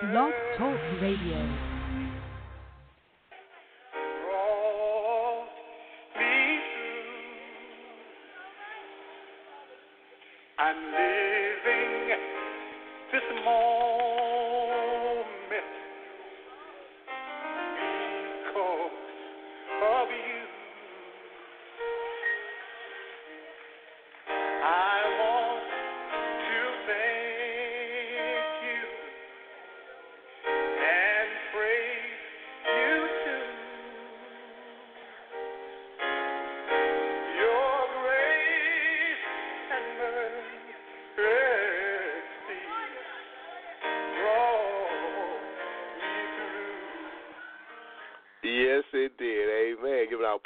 Blog Talk Radio.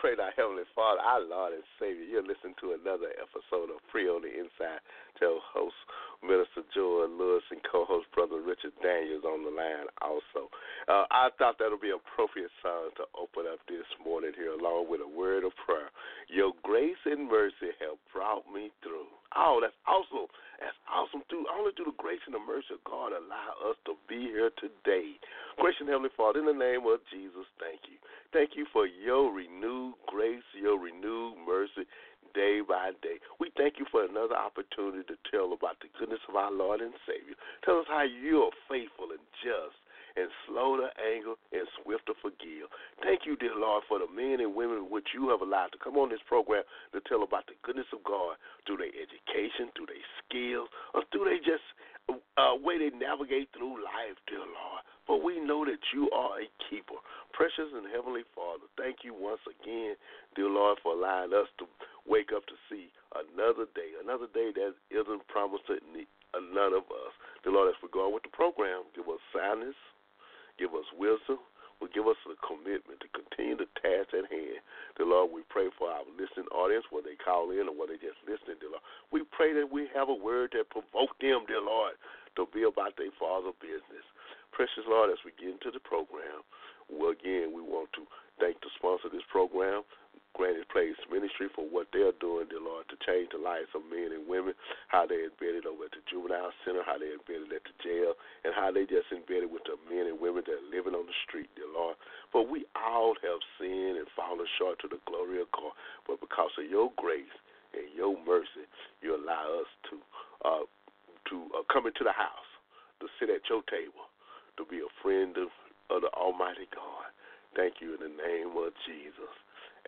Pray to our Heavenly Father, our Lord and Savior. You're listening to another episode of Free on the Inside. Tell host Minister Joel Lewis and co-host Brother Richard Daniels on the line also. Uh, I thought that would be appropriate song to open up this morning here along with a word of prayer. Your grace and mercy have brought me through. Oh, that's awesome. That's awesome. Through only through the grace and the mercy of God allow us to be here today. Gracious Heavenly Father, in the name of Jesus, thank you. Thank you for your renewed grace, your renewed mercy day by day. We thank you for another opportunity to tell about the goodness of our Lord and Savior. Tell us how you are faithful and just and slow to anger and swift to forgive. Thank you, dear Lord, for the men and women which you have allowed to come on this program to tell about the goodness of God through their education, through their skills, or through their just uh, way they navigate through life, dear Lord. For we know that you are a keeper. Precious and Heavenly Father, thank you once again, dear Lord, for allowing us to wake up to see another day, another day that isn't promised to none of us. Dear Lord, as we go on with the program, give us soundness, give us wisdom, will give us a commitment to continue the task at hand. Dear Lord, we pray for our listening audience, whether they call in or whether they just listening, dear Lord. We pray that we have a word that provoke them, dear Lord, to be about their father's business. Precious Lord, as we get into the program, well, again, we want to thank the sponsor of this program, Granite Place Ministry, for what they're doing, dear Lord, to change the lives of men and women, how they embedded over at the juvenile center, how they embedded at the jail, and how they just embedded with the men and women that are living on the street, dear Lord. For we all have sinned and fallen short to the glory of God. But because of your grace and your mercy, you allow us to uh, to uh, come into the house, to sit at your table, to be a friend of, of the Almighty God. Thank you in the name of Jesus.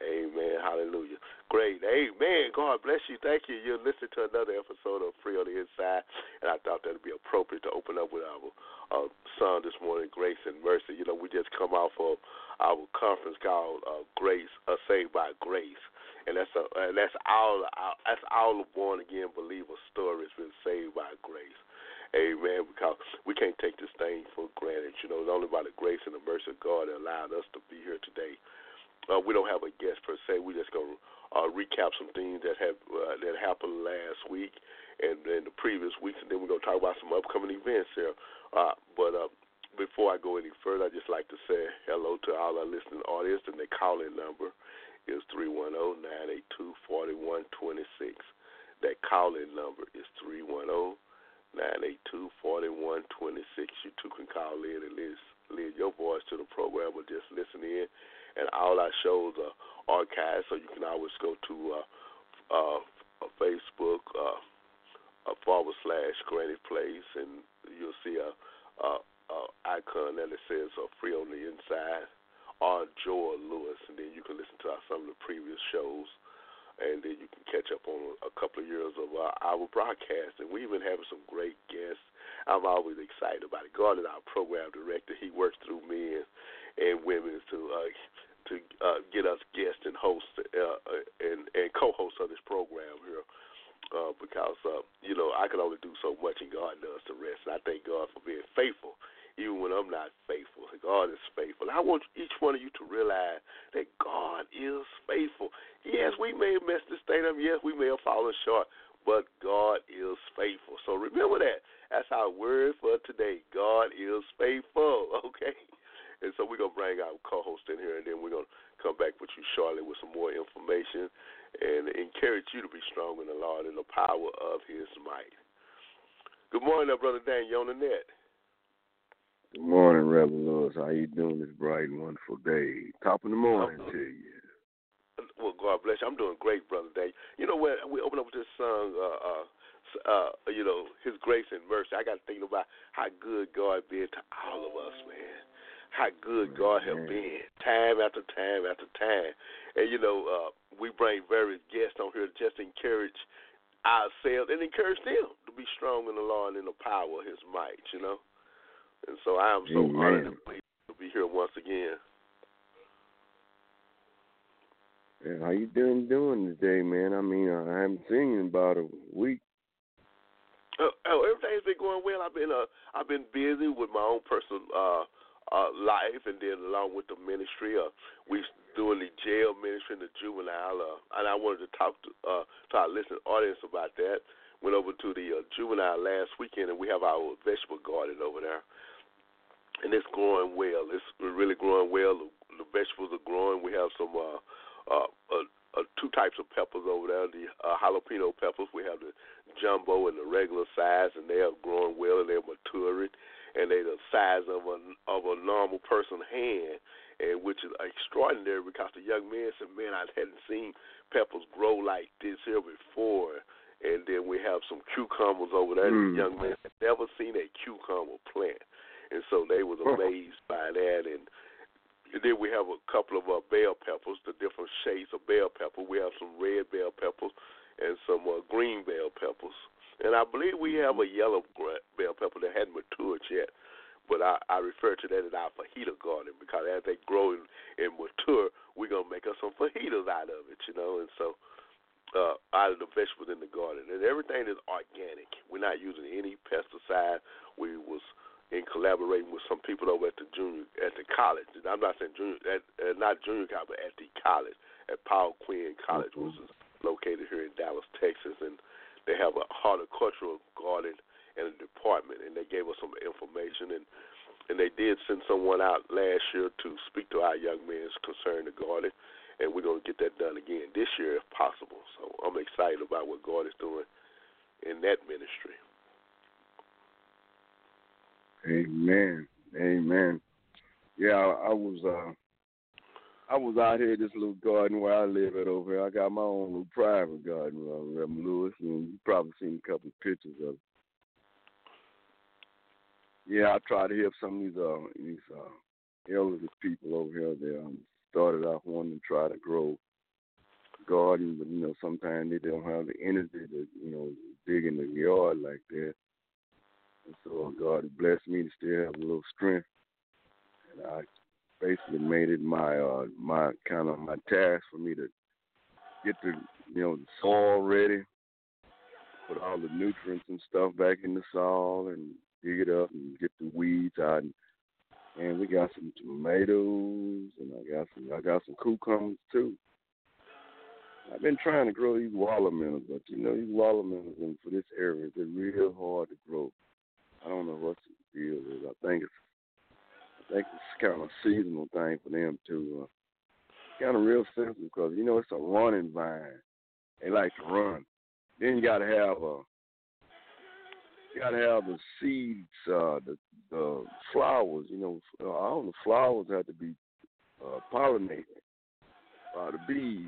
Amen. Hallelujah. Great. Amen. God bless you. Thank you. You're listening to another episode of Free on the Inside, and I thought that would be appropriate to open up with our uh, song this morning, Grace and Mercy. You know, we just come off of our conference called uh, Grace, uh, Saved by Grace, and that's a, and that's all uh, that's all the born again believer story has been saved by grace. Amen. Because we can't take this thing for granted. You know, it's only by the grace and the mercy of God that allowed us to be here today. Uh, we don't have a guest per se. We're just gonna uh, recap some things that have uh, that happened last week and in the previous weeks, and then we're gonna talk about some upcoming events here. Uh, but uh, before I go any further, I'd just like to say hello to all our listening audience, and the call-in number is three one zero oh nine eight two forty one twenty six. That call-in number is three one zero. Oh 982-4126. You too can call in and leave your voice to the program or just listen in. And all our shows are archived, so you can always go to uh, uh, Facebook uh, uh, forward slash Granite Place, and you'll see a, a, a icon that says uh, Free on the Inside or Joel Lewis, and then you can listen to some of the previous shows and then you can catch up on a couple of years of uh, our broadcast. And we even have some great guests. I'm always excited about it. God is our program director. He works through and women to uh, to uh, get us guests and hosts uh, and and co-hosts of this program here. Uh, because uh, you know I can only do so much, and God does the rest. And I thank God for being faithful even when I'm not faithful. God is faithful. I want each one of you to realize that God is faithful. Yes, we may have messed this thing up. Yes, we may have fallen short, but God is faithful. So remember that. That's our word for today. God is faithful. Okay? And so we're going to bring our co host in here, and then we're going to come back with you shortly with some more information and encourage you to be strong in the Lord and the power of his might. Good morning, Brother Dan. You on the net? Good morning, Reverend Lewis. How you doing this bright and wonderful day? Top of the morning to you. Well, God bless you. I'm doing great, brother Dave. You know when we open up with this song, uh, uh, uh, you know, His grace and mercy. I got to think about how good God been to all of us, man. How good God has been, time after time after time. And you know, uh, we bring various guests on here to just encourage ourselves and encourage them to be strong in the Lord and in the power of His might. You know. And so I am so Amen. honored to be here once again. And how you doing doing today, man? I mean, I haven't seen you in about a week. Oh, oh, everything's been going well. I've been uh, I've been busy with my own personal uh, uh, life, and then along with the ministry, uh, we doing the jail ministry and the juvenile. Uh, and I wanted to talk to uh, to our listening audience about that. Went over to the uh, juvenile last weekend, and we have our vegetable garden over there and it's growing well. It's really growing well. The, the vegetables are growing. We have some uh, uh, uh, uh, two types of peppers over there. The uh, jalapeno peppers. We have the jumbo and the regular size, and they are growing well and they're maturing, and they're the size of a of a normal person's hand, and which is extraordinary because the young man said, "Man, I hadn't seen peppers grow like this here before." And then we have some cucumbers over there. Mm. The young man had never seen a cucumber plant and so they was amazed by that. And, and then we have a couple of uh, bell peppers, the different shades of bell pepper. We have some red bell peppers and some uh, green bell peppers, and I believe we have a yellow bell pepper that hadn't matured yet. But I, I refer to that as our fajita garden because as they grow and, and mature, we're gonna make us some fajitas out of it, you know. And so, uh, out of the vegetables in the garden, and everything is organic. We're not using any pesticide. We was in collaborating with some people over at the junior at the college. And I'm not saying junior, at, uh, not junior college, but at the college at Paul Quinn College, Mhm. which is located here in Dallas, Texas, and they have a horticultural garden and a department, and they gave us some information and. And they did send someone out last year to speak to our young men concerning the garden, and we're to get that done again this year if possible. So I'm excited about what God is doing in that ministry. Amen. Amen. Yeah, I, I was uh I was out here this little garden where I live at over here. I got my own little private garden, uh, Reverend Lewis, and you probably seen a couple of pictures of it. Yeah, I try to help some of these uh these uh elderly people over here. They um, started off wanting to try to grow gardens, but you know sometimes they don't have the energy to you know dig in the yard like that. And so God blessed me to still have a little strength. And I basically made it my uh my kind of my task for me to get the you know the soil ready, put all the nutrients and stuff back in the soil and dig it up and get the weeds out and and we got some tomatoes and I got some I got some cucumbers too. I've been trying to grow these watermelons, but you know these watermelons in for this area they're real hard to grow. I don't know what the deal is. I think it's I think it's kind of a seasonal thing for them too. Uh, kind of real simple because you know it's a running vine. They like to run. Then you got to have a you got to have the seeds, uh, the the flowers. You know, uh, all the flowers have to be uh, pollinated by the bees.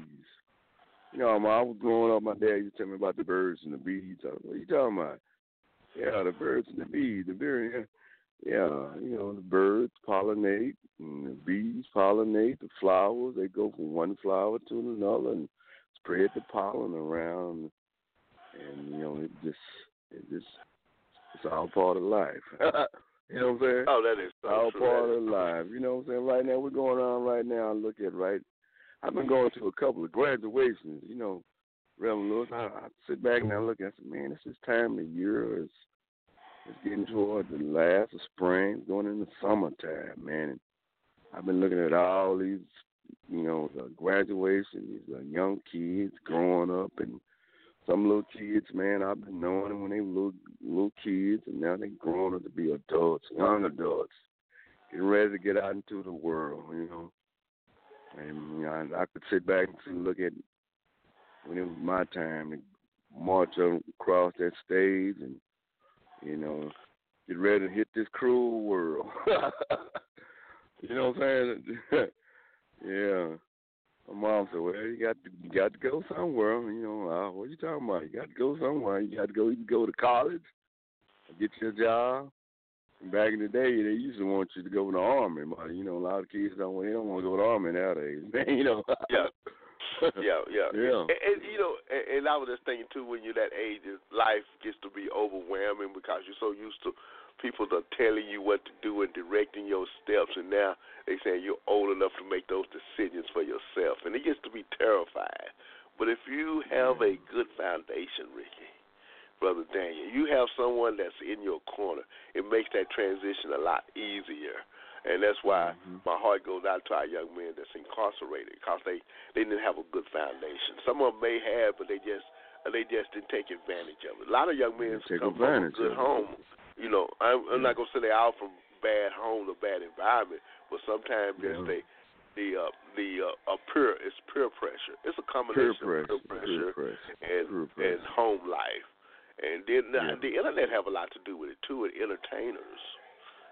You know, I was growing up, my dad used to tell me about the birds and the bees. I was, what are you talking about? Yeah, the birds and the bees. The bird, yeah, you know, the birds pollinate and the bees pollinate the flowers. They go from one flower to another and spread the pollen around. And you know, it just, it just, it's all part of life. you know what I'm saying? Oh, that is so all true. part of life. You know what I'm saying? Right now, we're going on right now and look at right. I've been going to a couple of graduations. You know, Reverend Lewis. I, I sit back and I look and I say, man, this time of year. It's it's getting toward the last of spring, going into summertime, man. And I've been looking at all these, you know, the graduation, these uh, young kids growing up, and some little kids, man. I've been knowing them when they were little little kids, and now they grown up to be adults, young adults, getting ready to get out into the world, you know. And you know, I, I could sit back and look at when it was my time to march across that stage and you know, get ready to hit this cruel world. you know what I'm saying? yeah. My mom said, "Well, you got to you got to go somewhere. You know, uh, what you talking about? You got to go somewhere. You got to go. You can go to college, get your job. Back in the day, they used to want you to go in the army. But you know, a lot of kids don't. They don't want to go to the army nowadays. You know. yeah. yeah, yeah, yeah. And, and you know, and, and I was just thinking too, when you're that age, life gets to be overwhelming because you're so used to people are telling you what to do and directing your steps, and now they saying you're old enough to make those decisions for yourself, and it gets to be terrifying. But if you have a mm. good foundation, Ricky, brother Daniel, you have someone that's in your corner. It makes that transition a lot easier. And that's why mm-hmm. my heart goes out to our young men that's incarcerated because they they didn't have a good foundation. Some of them may have, but they just they just didn't take advantage of it. A lot of young men come from a good home. You know, I'm, I'm not gonna say they're out from bad homes or bad environment, but sometimes yeah. they the uh, the uh, uh, peer it's peer pressure. It's a combination peer of peer pressure, peer pressure. and peer pressure. and home life, and then yeah. the internet have a lot to do with it too. And entertainers,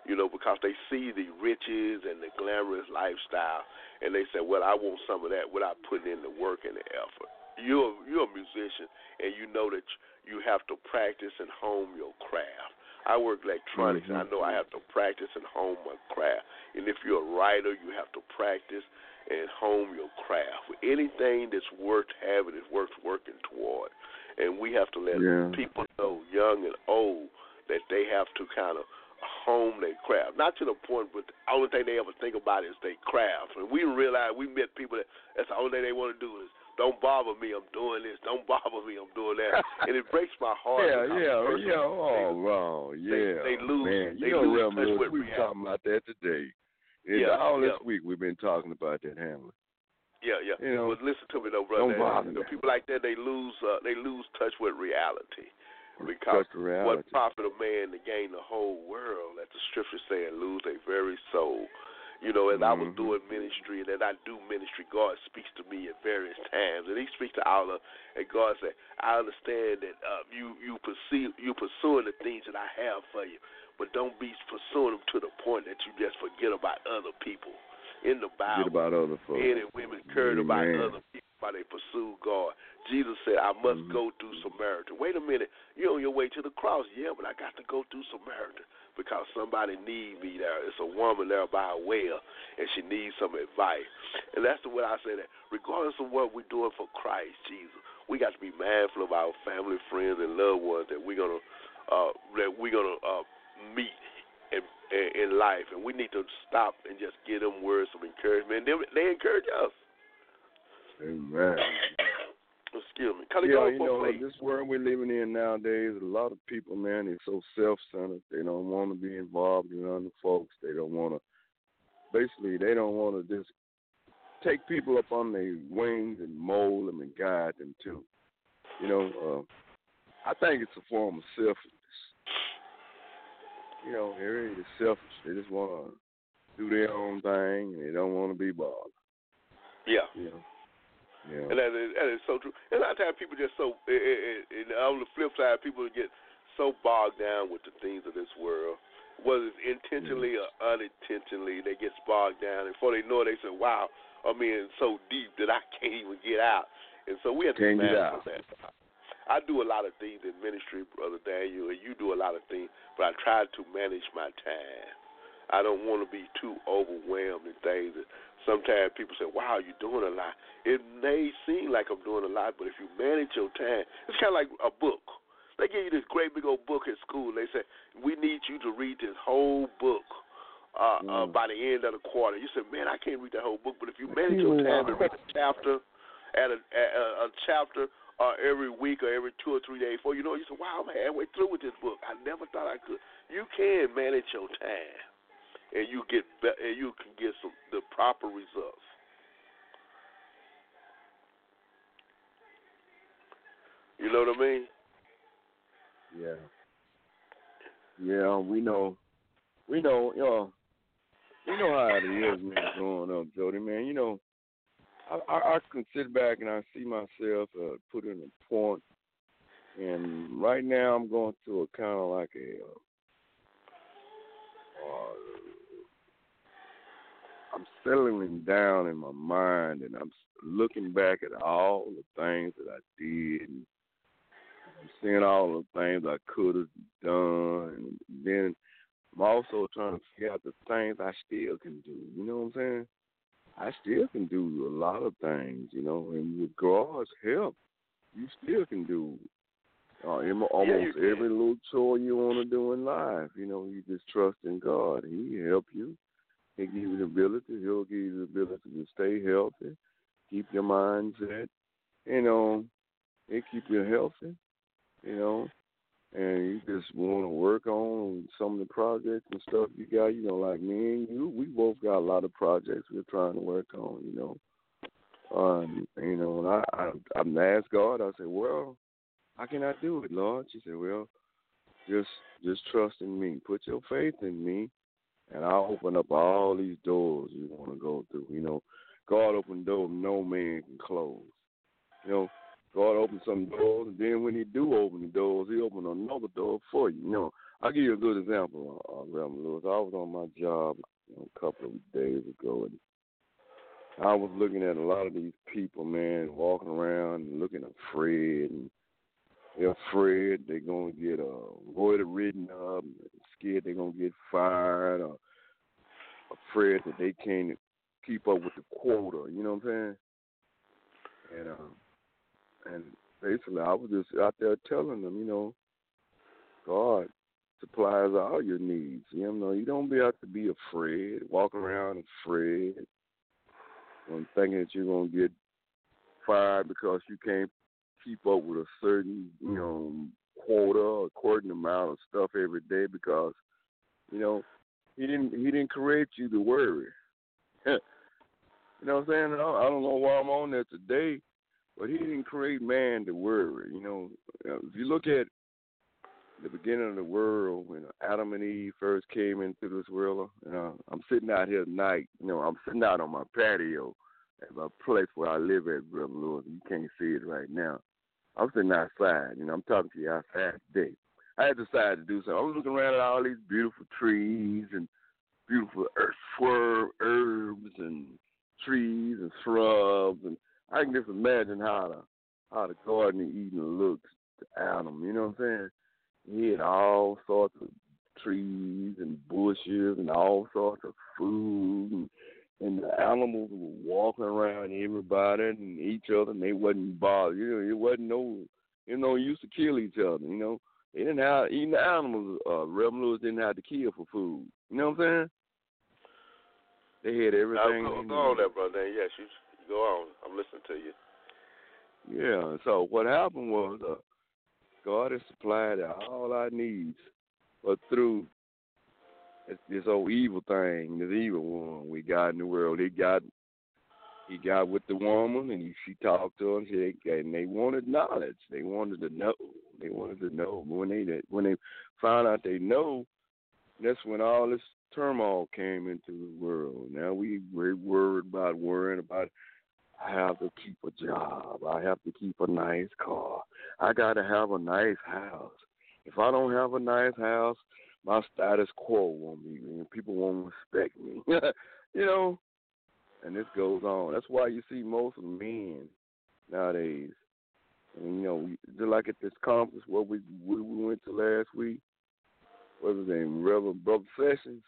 you know, because they see the riches and the glamorous lifestyle, and they say, "Well, I want some of that," without putting in the work and the effort. You're you're a musician, and you know that you have to practice and hone your craft. I work electronics, mm-hmm. and I know I have to practice and hone my craft. And if you're a writer, you have to practice and hone your craft. Anything that's worth having is worth working toward. And we have to let yeah. people know, young and old, that they have to kind of hone their craft. Not to the point, but the only thing they ever think about is their craft. And we realize we met people that that's the only thing they want to do is don't bother me, I'm doing this. Don't bother me, I'm doing that. and it breaks my heart. Yeah, yeah, person, yeah. Oh, wow, yeah. They, they lose. Man, they you lose know, touch with we were talking about that today. And Yeah, all this yeah. week we've been talking about that, Hamlet. Yeah, yeah. You know, but listen to me though, brother. don't bother You know, people like that, they lose. Uh, they lose touch with reality. Because Touch the reality. what profit a man to gain the whole world, as the scripture say, and lose a very soul. You know, as I was Mhm. doing ministry and as I do ministry, God speaks to me at various times, and He speaks to all of. And God said, "I understand that uh, you you pursue you pursuing the things that I have for you, but don't be pursuing them to the point that you just forget about other people." In the Bible, Forget about other folks. men and women cared about other people while they pursue God. Jesus said, I must Mhm. go through Samaritan. Wait a minute, you're on your way to the cross. Yeah, but I got to go through Samaritan because somebody need me there. It's a woman there by a well, and she needs some advice. And that's the way I say that. Regardless of what we're doing for Christ Jesus, we got to be mindful of our family, friends, and loved ones that we're gonna uh, that we're gonna uh, meet in, in life, and we need to stop and just give them words of encouragement. They, they encourage us. Amen. Excuse me. Color yeah, yeah, you know, this world we're living in nowadays, a lot of people, man, they're so self-centered. They don't want to be involved in other folks. They don't want to. Basically, they don't want to just take people up on their wings and mold them and guide them too. You know, uh, I think it's a form of selfishness. You know, they're selfish. They just want to do their own thing, and they don't want to be bothered. Yeah. Know. Yeah. And that is, that is so true. And a lot of times people just so, and, on the flip side, people get so bogged down with the things of this world, whether it's intentionally mm-hmm. or unintentionally, they get bogged down. And before they know it, they say, wow, I'm in so deep that I can't even get out. And so we have to Can't be get mindful out. of that. I do a lot of things in ministry, Brother Daniel, and you do a lot of things, but I try to manage my time. I don't want to be too overwhelmed in things. And sometimes people say, "Wow, you're doing a lot." It may seem like I'm doing a lot, but if you manage your time, it's kind of like a book. They give you this great big old book at school. They say, "We need you to read this whole book." Uh, uh, Mm. by the end of the quarter, you said, "Man, I can't read that whole book." But if you manage your time and read a chapter at a, at a, a chapter uh, every week or every two or three days, before you know, you say, "Wow, I'm halfway through with this book. I never thought I could." You can manage your time, and you get be- and you can get some the proper results. You know what I mean? Yeah. Yeah, we know. We know, you know, we know how it is, man, growing up, Jody, man. You know, I, I, I can sit back and I see myself uh, put in a point. And right now, I'm going through a kind of like a. Uh, uh, I'm settling down in my mind, and I'm looking back at all the things that I did, and I'm seeing all the things I could have done. And then I'm also trying to figure out the things I still can do. You know what I'm saying? I still can do a lot of things, you know, and with God's help, you still can do uh, almost yeah, every little chore you want to do in life. You know, you just trust in God. He help you. He give you the ability. He'll give you the ability to stay healthy, keep your mindset, you know, and keep you healthy, you know, and you just want to work on some of the projects and stuff you got. You know, like me and you, we both got a lot of projects we're trying to work on. You know, um, you know, and I, I, I'm asked God. I said, well, how can I do it, Lord? She said, well, just just trust in me. Put your faith in me, and I'll open up all these doors you want to go through. You know, God opened doors no man can close. You know, God opened some doors, and then when He do open the doors, He opened another door for you. You know, I'll give you a good example, uh, Reverend Lewis. I was on my job a couple of days ago, and I was looking at a lot of these people, man, walking around and looking afraid, and they're afraid they're gonna get uh, roided ridden up, scared they're gonna get fired, or afraid that they can't keep up with the quota. You know what I'm saying? And um, and basically, I was just out there telling them, you know, God supplies all your needs. You know, you don't be out to be afraid, walk around afraid, when thinking that you're gonna get fired because you can't keep up with a certain, you mm. know, quota, a certain amount of stuff every day because, you know, he didn't he didn't create you to worry. you know what I'm saying? I don't know why I'm on there today but he didn't create man to worry. You know, if you look at the beginning of the world when Adam and Eve first came into this world, uh, I'm sitting out here tonight. You know, I'm sitting out on my patio at my place where I live at, Brother Lewis. You can't see it right now. I'm sitting outside. You know, I'm talking to you outside today. I had decided to do something. I was looking around at all these beautiful trees and beautiful earth, herbs and trees and shrubs and I can just imagine how the how the Garden of Eden looks to Adam. You know what I'm saying? He had all sorts of trees and bushes and all sorts of food and, and the animals were walking around everybody and each other and they wasn't bothered. You know, it wasn't no you know, used to kill each other, you know. They didn't have even the animals uh Reverend didn't have to kill for food. You know what I'm saying? They had everything. Go, go on there, brother. Yes, you Go on. I'm listening to you. Yeah. So what happened was uh, God has supplied all our needs, but through this old evil thing, this evil one we got in the world, he got he got with the woman and he, she talked to him. She, and they wanted knowledge. They wanted to know. They wanted to know. But when they when they found out they know, that's when all this turmoil came into the world. Now we we're worried about worrying about have to keep a job. I have to keep a nice car. I got to have a nice house. If I don't have a nice house, my status quo won't be. And people won't respect me. you know, and this goes on. That's why you see most men nowadays. And you know, just like at this conference where we we went to last week, what was his name, Reverend Brother Sessions.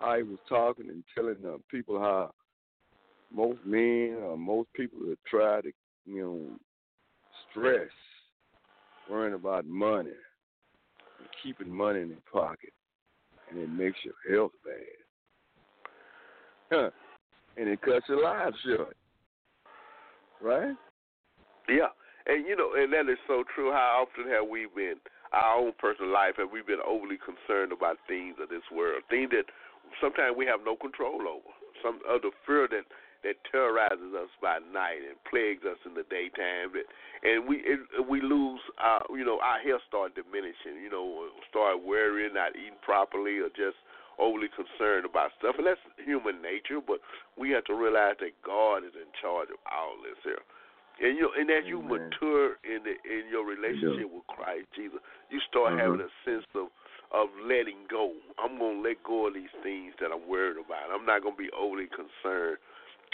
I was talking and telling the people how most men or most people that try to, you know, stress, worrying about money, and keeping money in their pocket, and it makes your health bad. Huh. And it cuts your life short. Right? Yeah. And you know, and that is so true. How often have we been our own personal life have we been overly concerned about things of this world, things that sometimes we have no control over. Some of the fear that that terrorizes us by night and plagues us in the daytime. And we it, we lose our you know our health start diminishing. You know, start worrying, not eating properly, or just overly concerned about stuff. And that's human nature. But we have to realize that God is in charge of all this here. And you and as you mature in the in your relationship yeah. with Christ Jesus, you start mm-hmm. having a sense of of letting go. I'm gonna let go of these things that I'm worried about. I'm not gonna be overly concerned.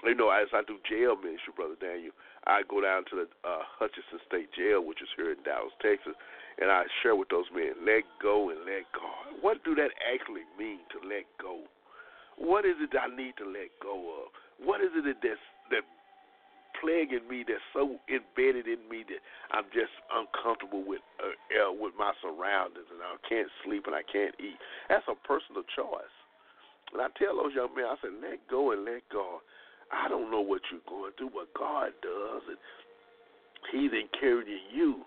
You know, as I do jail ministry, brother Daniel, I go down to the uh, Hutchinson State Jail, which is here in Dallas, Texas, and I share with those men, let go and let God. What do that actually mean to let go? What is it I need to let go of? What is it that's that plaguing me that's so embedded in me that I'm just uncomfortable with uh, uh, with my surroundings and I can't sleep and I can't eat. That's a personal choice. And I tell those young men, I said, let go and let God. I don't know what you're going through, but God does, and He's encouraging you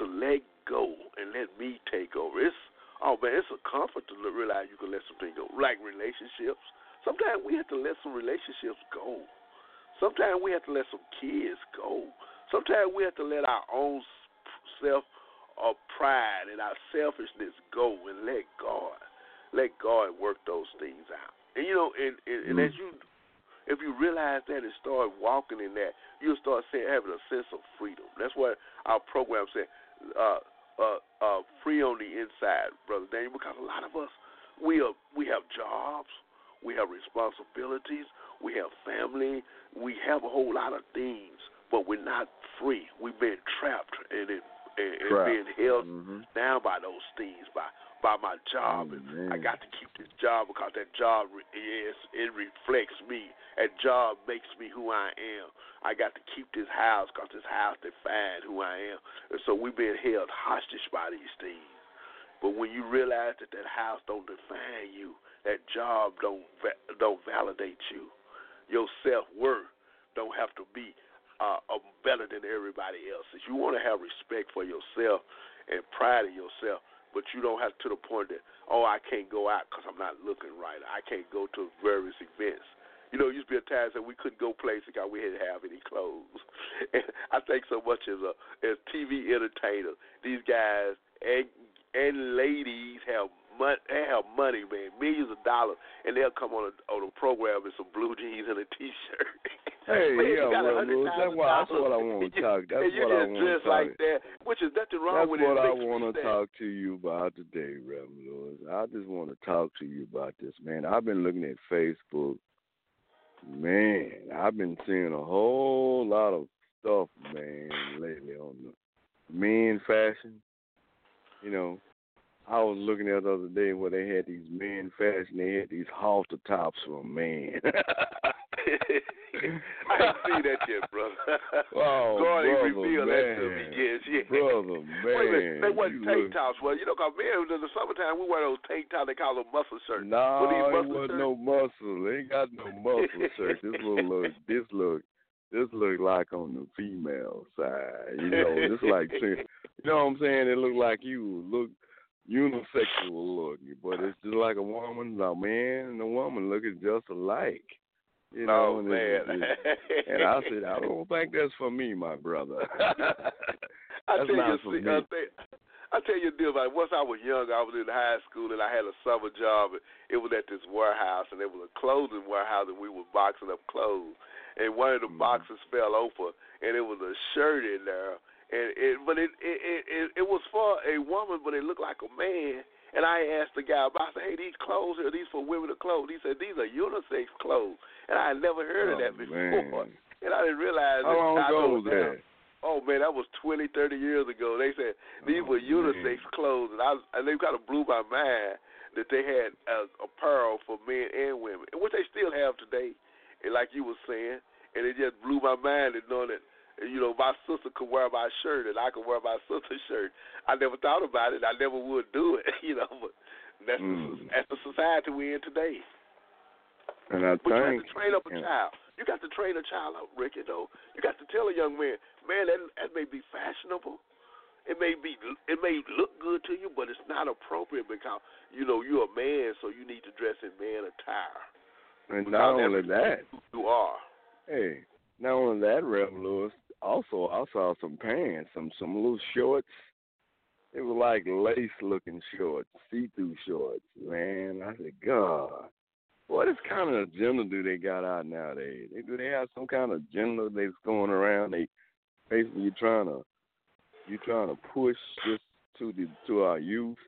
to let go and let me take over. It's oh man, it's a comfort to realize you can let some things go, like relationships. Sometimes we have to let some relationships go. Sometimes we have to let some kids go. Sometimes we have to let our own self or pride and our selfishness go and let God, let God work those things out. And you know, and, and, and as mm. you, if you realize that and start walking in that, you'll start saying, having a sense of freedom. That's what our program said, uh, uh, uh, free on the inside, brother Daniel. Because a lot of us, we are, we have jobs, we have responsibilities, we have family, we have a whole lot of things, but we're not free. We've been trapped and, and, and being held mm-hmm. down by those things, by by my job, oh, and I got to keep this job because that job is it reflects me. That job makes me who I am. I got to keep this house because this house defines who I am. And so we've been held hostage by these things. But when you realize that that house don't define you, that job don't don't validate you, your self worth don't have to be uh, better than everybody else. If you want to have respect for yourself and pride in yourself, but you don't have to the point that oh I can't go out because I'm not looking right. I can't go to various events. You know, it used to be a time that we couldn't go places because we didn't have any clothes. And I think so much as a as TV entertainer, these guys and and ladies have money, they have money, man, millions of dollars, and they'll come on a on a program in some blue jeans and a t-shirt. Hey, man, yeah, well, Lewis, that's, what, that's what I want to talk. That's what I want to talk. like that, which is nothing wrong That's with what it. I want to talk to you about today, Reverend Lewis. I just want to talk to you about this, man. I've been looking at Facebook. Man, I've been seeing a whole lot of stuff, man, lately on the men fashion. You know, I was looking at the other day where they had these men fashion. They had these halter tops for a man. I ain't seen that yet, brother. Oh, God ain't brother, revealed man. that to me yet. Yeah. Brother, man. Wait a minute, they wasn't you tank look- tops. Well, you know, cause men in the summertime we wear those tank tops. They call them muscle shirts. No, Well, these it wasn't shirts- no muscle. They ain't got no muscle shirt. This little look, this look, this look like on the female side. You know, this like, you know what I'm saying? It look like you look unisexual looking, but it's just like a woman, a man, and a woman looking just alike. You know, oh and man. it's- and I said, I don't think that's for me, my brother. I That's tell not you, for see, me. I, tell, I tell you a deal about it. Once I was young, I was in high school and I had a summer job. And it was at this warehouse, and it was a clothing warehouse, and we were boxing up clothes. And one of the Mhm. boxes fell over, and it was a shirt in there. And it, but it it, it it it was for a woman, but it looked like a man. And I asked the guy about, I said, "Hey, these clothes are these for women to clothes?" He said, "These are unisex clothes." And I had never heard of Oh, that before. man. And I didn't realize. How that long ago was that? Oh man, that was twenty, thirty years ago. They said these Oh, were unisex man. clothes, and I was, and they kind of blew my mind that they had uh, apparel for men and women, and which they still have today. And like you were saying, and it just blew my mind at knowing that you know my sister could wear my shirt and I could wear my sister's shirt. I never thought about it. I never would do it. You know, but that's Mm. the, that's the society we're in today. And I But you have to train up a child. You got to train a child up, Ricky. Though you got to tell a young man, man, that that may be fashionable. It may be, it may look good to you, but it's not appropriate because you know you're a man, so you need to dress in man attire. and not only that, you are. Hey, not only that, Reverend Lewis. Also, I saw some pants, some some little shorts. They were like lace looking shorts, see through shorts. Man, I said, God, what is kind of agenda do they got out nowadays? They, do they have some kind of agenda that's going around? They basically you trying to you trying to push this to the to our youth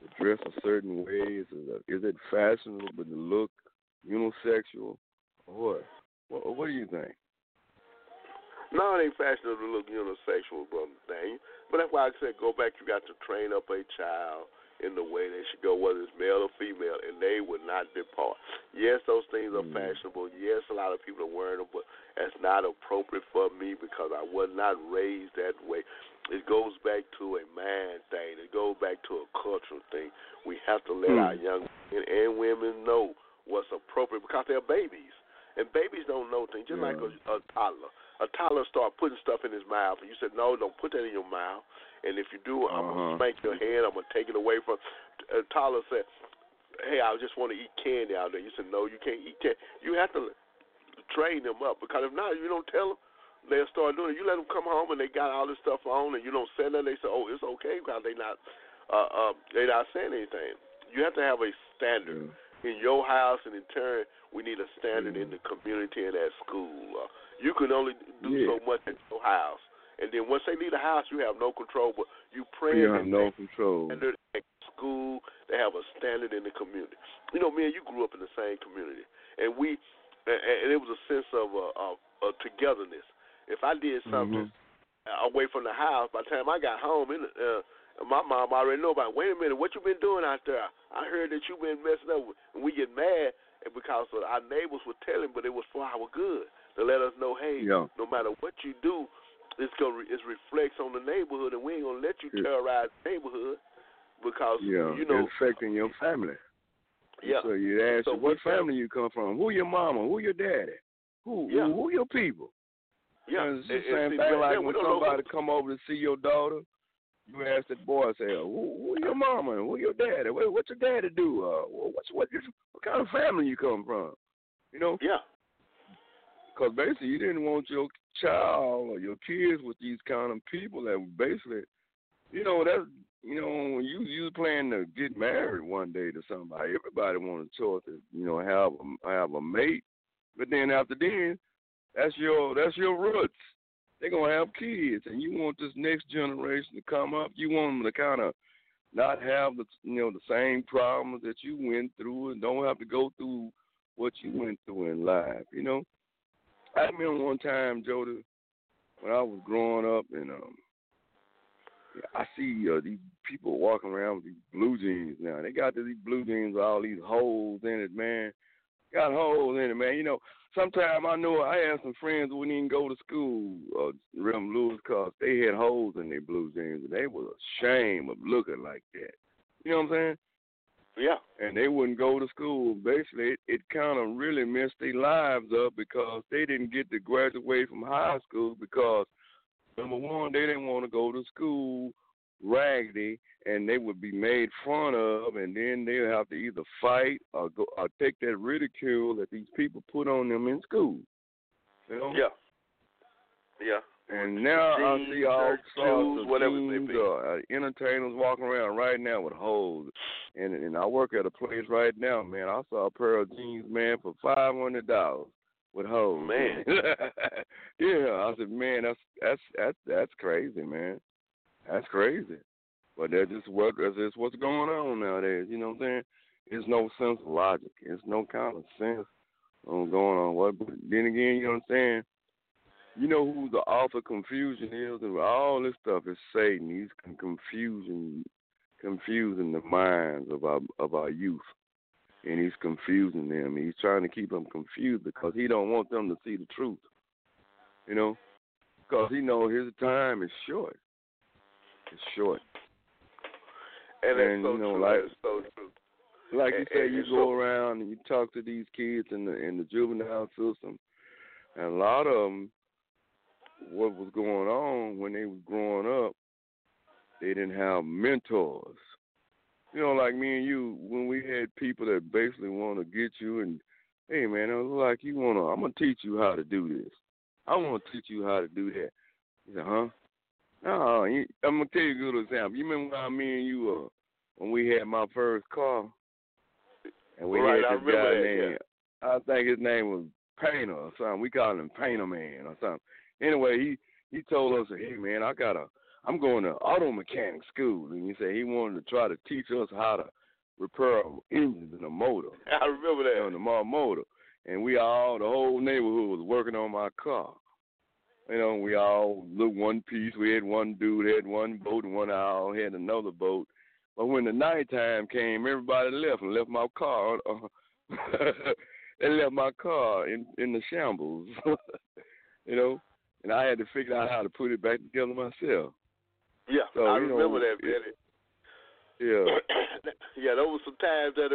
to dress a certain way? Is it, is it fashionable but the look unisexual? What? what? What do you think? No, it ain't fashionable to look unisexual, brother Daniel. But that's why I said go back. You got to train up a child in the way they should go, whether it's male or female, and they would not depart. Yes, those things are mm. fashionable. Yes, a lot of people are wearing them, but that's not appropriate for me because I was not raised that way. It goes back to a man thing. It goes back to a cultural thing. We have to let mm. our young men and women know what's appropriate because they're babies. And babies don't know things, just yeah. like a, a toddler a toddler start putting stuff in his mouth, and you said, "No, don't put that in your mouth." And if you do, I'm uh-huh. gonna spank your hand. I'm gonna take it away from. A toddler said, "Hey, I just want to eat candy out there." You said, "No, you can't eat candy." You have to train them up because if not, you don't tell them. They'll start doing it. You let them come home and they got all this stuff on, and you don't say that. They say, "Oh, it's okay," because they not uh, uh, they not saying anything. You have to have a standard. Mm in your house, and in turn, we need a standard mm in the community and at school. Uh, you can only do yeah. so much at your house, and then once they leave the house, you have no control. But you pray. You have no control. Standard at school, they have a standard in the community. You know, man, you grew up in the same community, and we, and it was a sense of uh, of, of togetherness. If I did something mm-hmm. away from the house, by the time I got home, in uh, my mom already know about. It. Wait a minute, what you been doing out there? I heard that you been messing up. And we get mad because our neighbors were telling, but it was for our good to let us know, hey, yeah. no matter what you do, it's gonna it reflects on the neighborhood, and we ain't gonna let you terrorize the neighborhood because yeah, you know affecting your family. Yeah. So you ask so what family you come from, who your mama, who your daddy, who yeah. who, who your people. Yeah, it's the same thing like when somebody come over to see your daughter you ask that boy, say, who, who your mama? Who your daddy? What, what your daddy do? Uh, what's what? What kind of family you come from? You know? Yeah. Because basically, you didn't want your child or your kids with these kind of people that basically, you know, that's you know, when you you plan to get married one day to somebody, everybody wants a choice to you know have a have a mate, but then after then, that's your that's your roots they're gonna have kids, and you want this next generation to come up. You want them to kind of not have the you know the same problems that you went through, and don't have to go through what you went through in life. You know, I remember one time, Jody, when I was growing up, and um, I see uh, these people walking around with these blue jeans now. They got these blue jeans with all these holes in it, man. Got holes in it, man. You know, sometimes I know I had some friends who wouldn't even go to school, uh, Rem Lewis, because they had holes in their blue jeans, and they was ashamed of looking like that. You know what I'm saying? Yeah. And they wouldn't go to school. Basically, it, it kind of really messed their lives up because they didn't get to graduate from high school because, number one, they didn't want to go to school raggedy and they would be made fun of and then they'll have to either fight or go or take that ridicule that these people put on them in school. You know? Yeah. Yeah. And now Jeans, I see all sorts of whatever jeans, uh, entertainers walking around right now with holes. And and I work at a place right now, man. I saw a pair of jeans, man, for five hundred dollars with holes. Man. yeah, I said, man, that's that's that's that's crazy, man. That's crazy. But that's just what that's just what's going on nowadays. You know what I'm saying? There's no sense of logic. There's no common sense on going on. What? But then again, you know what I'm saying? You know who the author of confusion is, and all this stuff is Satan. He's confusing, confusing the minds of our of our youth, and he's confusing them. He's trying to keep them confused because he don't want them to see the truth. You know, because he knows his time is short. It's short. And, and so you know, true. like so true. Like you and, say, and you so, go around and you talk to these kids in the in the juvenile system, and a lot of them, what was going on when they was growing up, they didn't have mentors. You know, like me and you, when we had people that basically want to get you and, hey man, it was like you wanna, I'm gonna teach you how to do this. I want to teach you how to do that. You said, huh? No, I'm gonna tell you a good example. You remember when me and you uh when we had my first car, and we right, had this guy that, named yeah. I think his name was Painter or something. We called him Painter Man or something. Anyway, he he told us, hey man, I got a I'm going to auto mechanic school, and he said he wanted to try to teach us how to repair engines in a motor. I remember that. On the motor, and we all, the whole neighborhood was working on my car. You know, we all looked one piece. We had one dude had one boat, and one owl had another boat. But when the nighttime came, everybody left and left my car. Uh, they left my car in in the shambles. you know, and I had to figure out how to put it back together myself. Yeah, so, I know, remember that, Benny. Yeah. yeah, there was some times that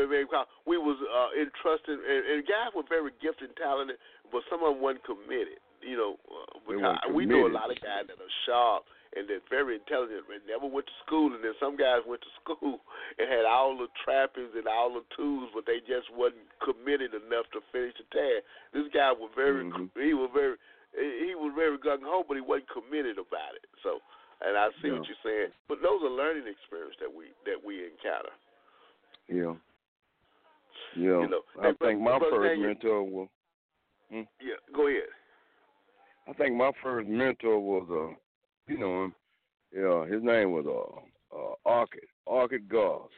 we was uh, entrusted, and, and guys were very gifted and talented, but some of them weren't committed. You know, uh, we know a lot of guys that are sharp and they're very intelligent and never went to school, and then some guys went to school and had all the trappings and all the tools, but they just wasn't committed enough to finish the task. This guy was very, mm-hmm. he was very, he was very gung ho, but he wasn't committed about it. So and I see yeah. what you're saying. But those are learning experiences that we that we encounter. Yeah. Yeah. You know, I think my first mentor was. Hmm? Yeah, go ahead. I think my first mentor was uh, you know him. Yeah, his name was uh, uh Orchid Orchid Goss.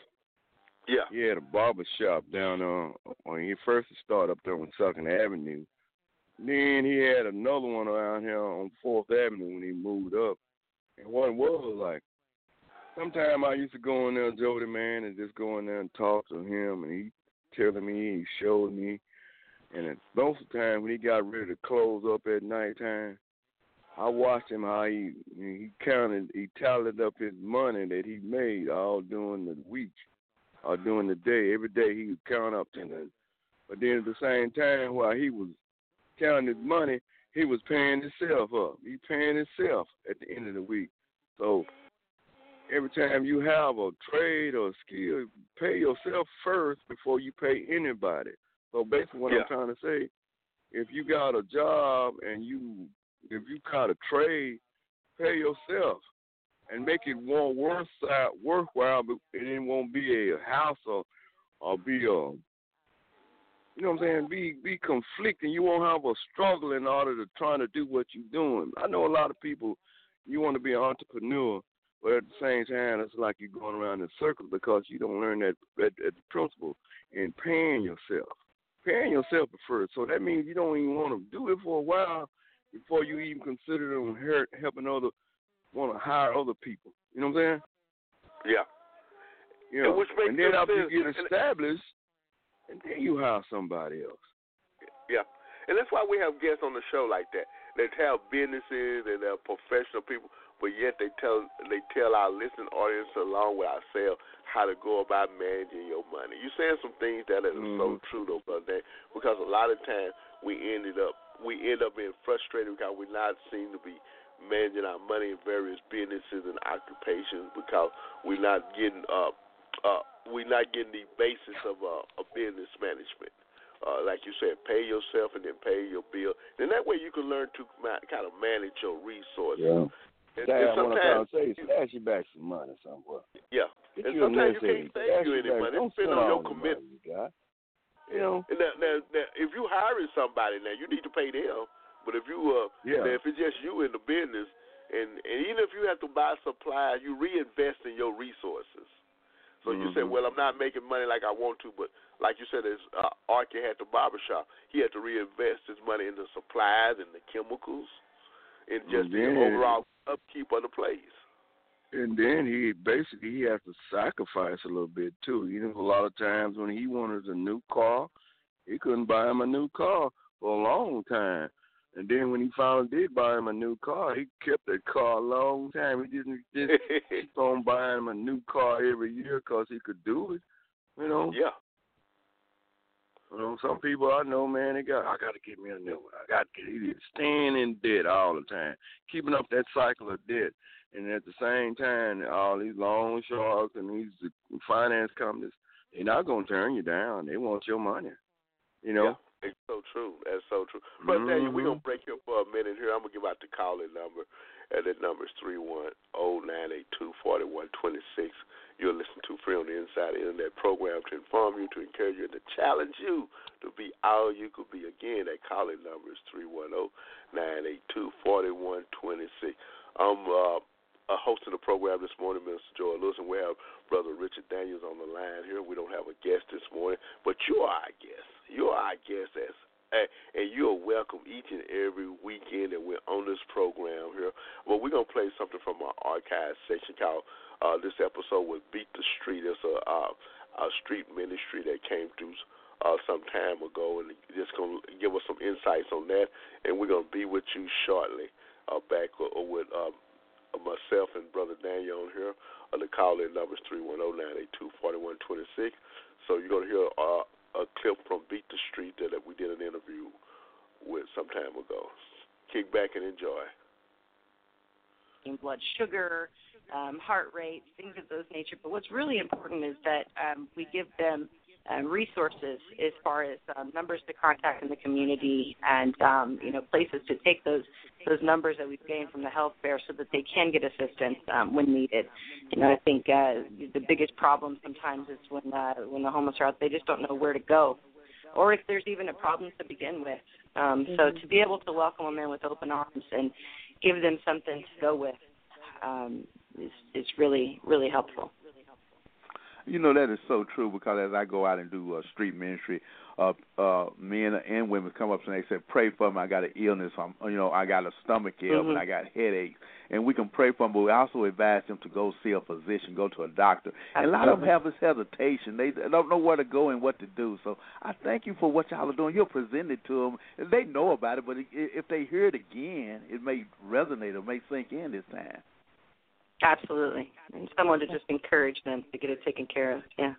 Yeah. He had a barber shop down uh when he first started up there on Second Avenue. Then he had another one around here on Fourth Avenue when he moved up. And what it was like, sometimes I used to go in there, Jody man, and just go in there and talk to him, and he telling me, he showed me, and most of the time when he got ready to close up at nighttime, I watched him how he he counted, he tallied up his money that he made all during the week or during the day. Every day he would count up to that. But then at the same time, while he was counting his money, he was paying himself up. He paying himself at the end of the week. So every time you have a trade or a skill, pay yourself first before you pay anybody. So basically, what yeah. I'm trying to say, if you got a job and you, if you got a trade, pay yourself and make it more worth worthwhile. But it won't be a hassle or be a you know what I'm saying, be be conflicting. You won't have a struggle in order to trying to do what you're doing. I know a lot of people you want to be an entrepreneur, but at the same time it's like you're going around in circles because you don't learn that that, that principle in paying yourself. Paying yourself first. So that means you don't even want to do it for a while before you even consider them helping other want to hire other people. You know what I'm saying? Yeah. Yeah. You know, and, and then after you get established and then you hire somebody else. Yeah, and that's why we have guests on the show like that. They have businesses and they're professional people, but yet they tell they tell our listening audience along with ourselves how to go about managing your money. You're saying some things that are mm-hmm. so true though, brother, because a lot of times we ended up we end up being frustrated because we're not seen to be managing our money in various businesses and occupations because we're not getting up uh, we're not getting the basis of uh, a business management. Uh, like you said, pay yourself and then pay your bill. And that way you can learn to ma- kind of manage your resources. Yeah. And, and sometimes, what I'm trying to say stash you back some money somewhere. Yeah. Get and you sometimes you can't save you any money. Don't spend on your commitment. You, got. you know. And now, now, now, if you hiring somebody now, you need to pay them. But if you uh, yeah. if it's just you in the business, and and even if you have to buy supplies, you reinvest in your resources. So mm-hmm. you say, well, I'm not making money like I want to, but like you said, as uh, Archie had the barbershop, he had to reinvest his money in the supplies and the chemicals, and just the overall upkeep of the place. And then he basically he has to sacrifice a little bit too. You know, a lot of times when he wanted a new car, he couldn't buy him a new car for a long time. And then when he finally did buy him a new car, he kept that car a long time. He didn't just keep on buying him a new car every year because he could do it. You know. Yeah. You know, some people I know, man, they got I got to get me a new one. I got to get staying in debt all the time, keeping up that cycle of debt, and at the same time, all these loan sharks and these finance companies, they're not gonna turn you down. They want your money. You know. Yeah. It's so true. That's so true. But mm-hmm. Daniel, we're gonna break here for a minute here. I'm gonna give out the calling number. And that number is three one oh nine eight two forty one twenty six. You're listening to Free on the Inside Internet program to inform you, to encourage you, and to challenge you to be all you could be. Again, that calling number is three one oh nine eight two forty one twenty six. Uh uh, hosting the program this morning, Minister Joy Lewis, and we have Brother Richard Daniels on the line here. We don't have a guest this morning, but you are our guest. You are our guest as and you are welcome each and every weekend that we're on this program here. Well, we're gonna play something from our archive section called uh, this episode was "Beat the Street." It's a, uh, a street ministry that came through uh, some time ago, and just gonna give us some insights on that. And we're gonna be with you shortly uh, back with um, myself and Brother Daniel on here. Uh, the call in number is 310-982-4126. So you're to hear a clip from Beat the Street that we did an interview with some time ago. Kick back and enjoy. Blood sugar, um, heart rate, things of those nature. But what's really important is that um, we give them um, resources as far as um, numbers to contact in the community and um, you know places to take those those numbers that we've gained from the health fair so that they can get assistance um, when needed. You know, I think uh, the biggest problem sometimes is when uh, when the homeless are out, they just don't know where to go, or if there's even a problem to begin with. Um, mm-hmm. So to be able to welcome them in with open arms and give them something to go with um, is is really really helpful. You know that is so true because as I go out and do uh, street ministry, uh, uh, men and women come up and they say, "Pray for me. I got an illness. I'm, you know, I got a stomach ache mm-hmm. and I got headaches." And we can pray for them, but we also advise them to go see a physician, go to a doctor. And a lot of them have this hesitation; they don't know where to go and what to do. So I thank you for what y'all are doing. You're presenting to them; they know about it, but if they hear it again, it may resonate or may sink in this time. Absolutely. And someone to just encourage them to get it taken care of. Yeah.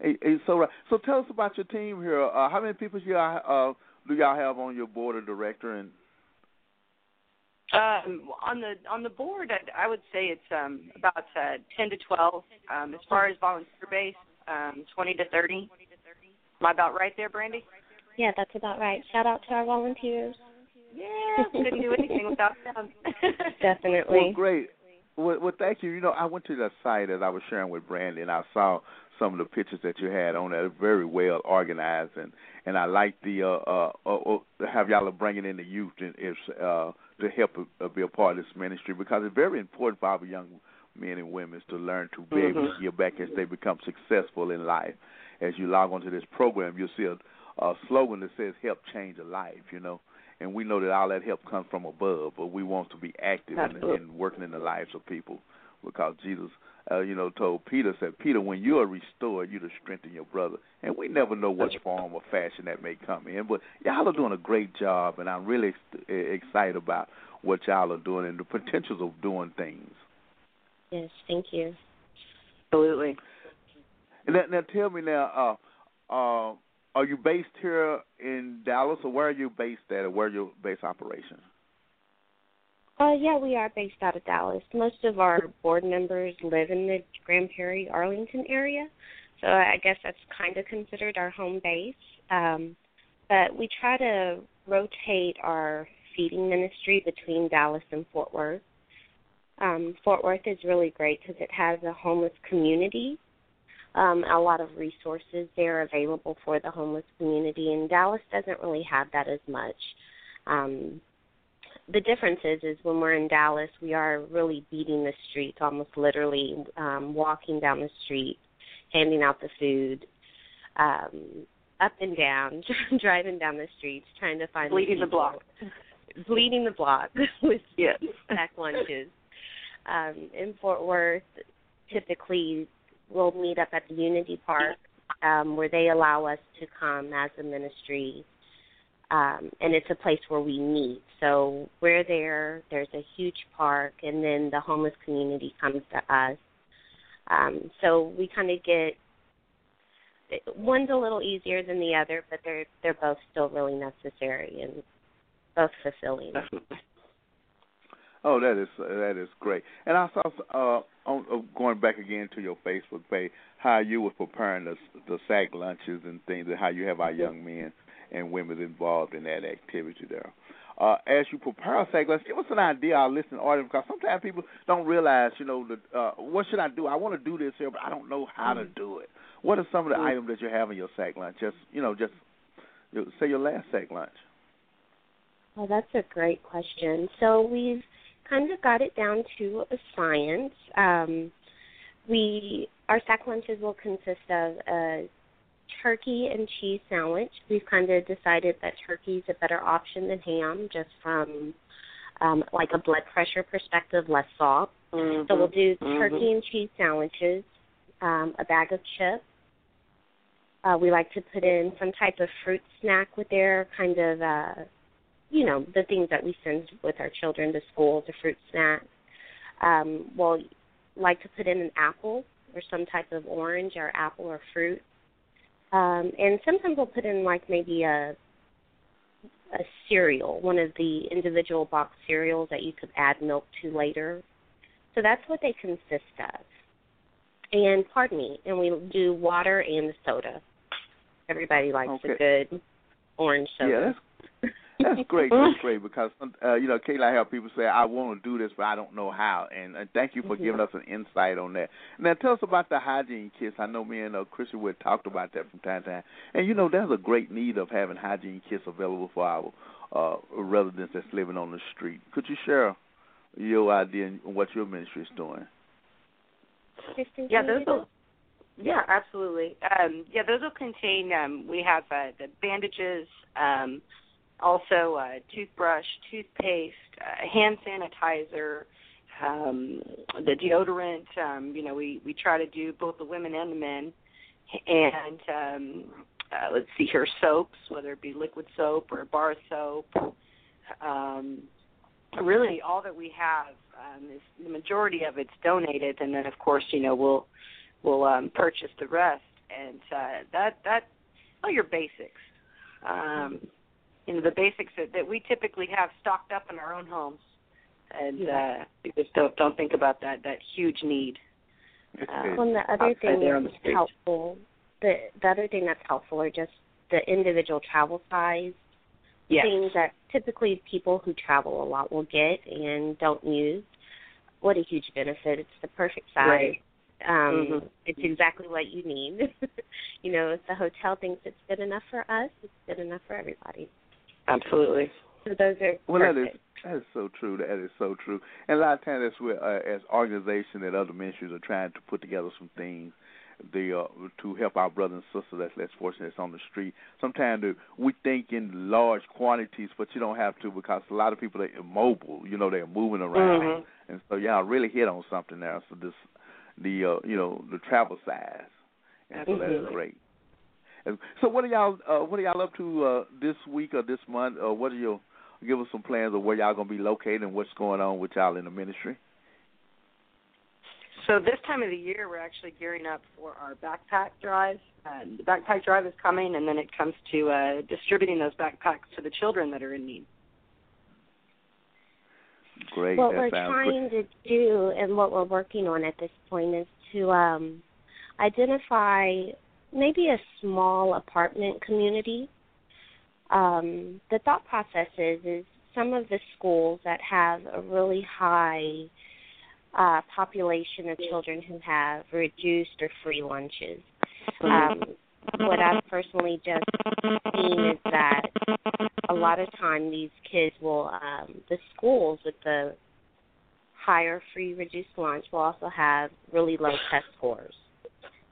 Hey, hey, so, so tell us about your team here. Uh, how many people y'all uh, do y'all have on your board of director? And um, on the on the board, I, I would say it's um, about uh, ten to twelve. Um, as far as volunteer base, um, twenty to thirty. Am I about right there, Brandy? Yeah, that's about right. Shout out to our volunteers. Yeah, couldn't do anything without them. Definitely. Well, great. Well, well, thank you. You know, I went to the site as I was sharing with Brandy, and I saw some of the pictures that you had on there. Very well organized, and and I like the uh, uh, uh, uh have y'all bringing in the youth and if uh, to help uh, be a part of this ministry because it's very important for our young men and women to learn to be mm-hmm. able to give back as they become successful in life. As you log onto this program, you'll see a, a slogan that says "Help change a life." You know, and we know that all that help comes from above, but we want to be active in, in working in the lives of people because Jesus, uh, you know, told Peter, said, Peter, when you are restored, you to strengthen your brother. And we never know what form or fashion that may come in, but y'all are doing a great job, and I'm really ex- excited about what y'all are doing and the potentials of doing things. Yes, thank you. Absolutely. And now, now tell me now, uh, uh, are you based here in Dallas, or where are you based at, or where are your base operations? Uh, yeah, we are based out of Dallas. Most of our board members live in the Grand Prairie, Arlington area, so I guess that's kind of considered our home base. Um, but we try to rotate our feeding ministry between Dallas and Fort Worth. Um, Fort Worth is really great because it has a homeless community um, a lot of resources there available for the homeless community, and Dallas doesn't really have that as much. Um, the difference is, is when we're in Dallas, we are really beating the streets, almost literally um, walking down the street, handing out the food, um, up and down, driving down the streets, trying to find bleeding the, the block, bleeding the block with yes. packed lunches. Um, in Fort Worth, typically we'll meet up at the Unity Park um, where they allow us to come as a ministry. Um, and it's a place where we meet. So we're there. There's a huge park, and then the homeless community comes to us. Um, so we kind of get one's a little easier than the other, but they're they're both still really necessary and both fulfilling. Oh, that is that is great. And I saw uh, on, uh, going back again to your Facebook page how you were preparing the the sack lunches and things, and how you have our young men and women involved in that activity there. Uh, as you prepare a sack lunch, give us an idea, our listening audience, because sometimes people don't realize, you know, the, uh, what should I do? I want to do this here, but I don't know how to do it. What are some of the mm-hmm. items that you have in your sack lunch? Just you know, just say your last sack lunch. Well, that's a great question. So we've kind of got it down to a science. Um, we our sack lunches will consist of a turkey and cheese sandwich. We've kind of decided that turkey is a better option than ham, just from um, like a blood pressure perspective, less salt. Mm-hmm. So we'll do Mhm. turkey and cheese sandwiches, um, a bag of chips. Uh, we like to put in some type of fruit snack with there, kind of, uh, you know, the things that we send with our children to school, the fruit snack. Um, we'll like to put in an apple or some type of orange or apple or fruit. Um, and sometimes we'll put in like maybe a a cereal, one of the individual box cereals that you could add milk to later. So that's what they consist of. And pardon me, and we do water and soda. Everybody likes Okay. a good orange soda. Yeah, that's that's great. That's great because uh, you know, Kayla, I have people say I want to do this, but I don't know how. And uh, thank you for Mhm. giving us an insight on that. Now, tell us about the hygiene kits. I know me and uh, Christian would talked about that from time to time. And you know, there's a great need of having hygiene kits available for our uh, residents that's living on the street. Could you share your idea and what your ministry is doing? Yeah, those will. Yeah, absolutely. Um, yeah, those will contain. Um, we have uh, the bandages, um, also uh, toothbrush, toothpaste, uh, hand sanitizer, um, the deodorant. Um, you know, we we try to do both the women and the men, and um, uh, let's see here, soaps, whether it be liquid soap or bar soap. Um, really, all that we have um, is the majority of it's donated, and then of course, you know, we'll we'll um, purchase the rest, and uh, that that all your basics. Um, you know, the basics that, that we typically have stocked up in our own homes, and uh, we just don't don't think about that that huge need. Um, Well, and the other outside thing there on the that's street. helpful, the the other thing that's helpful are just the individual travel size yes. things that typically people who travel a lot will get and don't use. What a huge benefit! It's the perfect size. Right. Um, Mhm. It's exactly what you need. you know, if the hotel thinks it's good enough for us, it's good enough for everybody. Absolutely. So those are Well, that perfect. is that is so true. That is so true. And a lot of times, that's where, uh, as organizations and other ministries are trying to put together some things, they uh, to help our brothers and sisters that's less fortunate that's on the street. Sometimes we think in large quantities, but you don't have to because a lot of people are immobile. You know, they're moving around, Mhm. and so y'all really hit on something there. So this, the uh, you know, the travel size, and so that's great. And so, what are y'all uh, what are y'all up to uh, this week or this month? Or what are your give us some plans of where y'all gonna be located and what's going on with y'all in the ministry? So this time of the year, we're actually gearing up for our backpack drive. Um, the backpack drive is coming, and then it comes to uh, distributing those backpacks to the children that are in need. Great. what that we're sounds trying to do and what we're working on at this point is to um, identify maybe a small apartment community. Um, the thought process is is some of the schools that have a really high uh, population of children who have reduced or free lunches. Um, what I've personally just seen is that a lot of time these kids will um the schools with the higher free reduced lunch will also have really low test scores.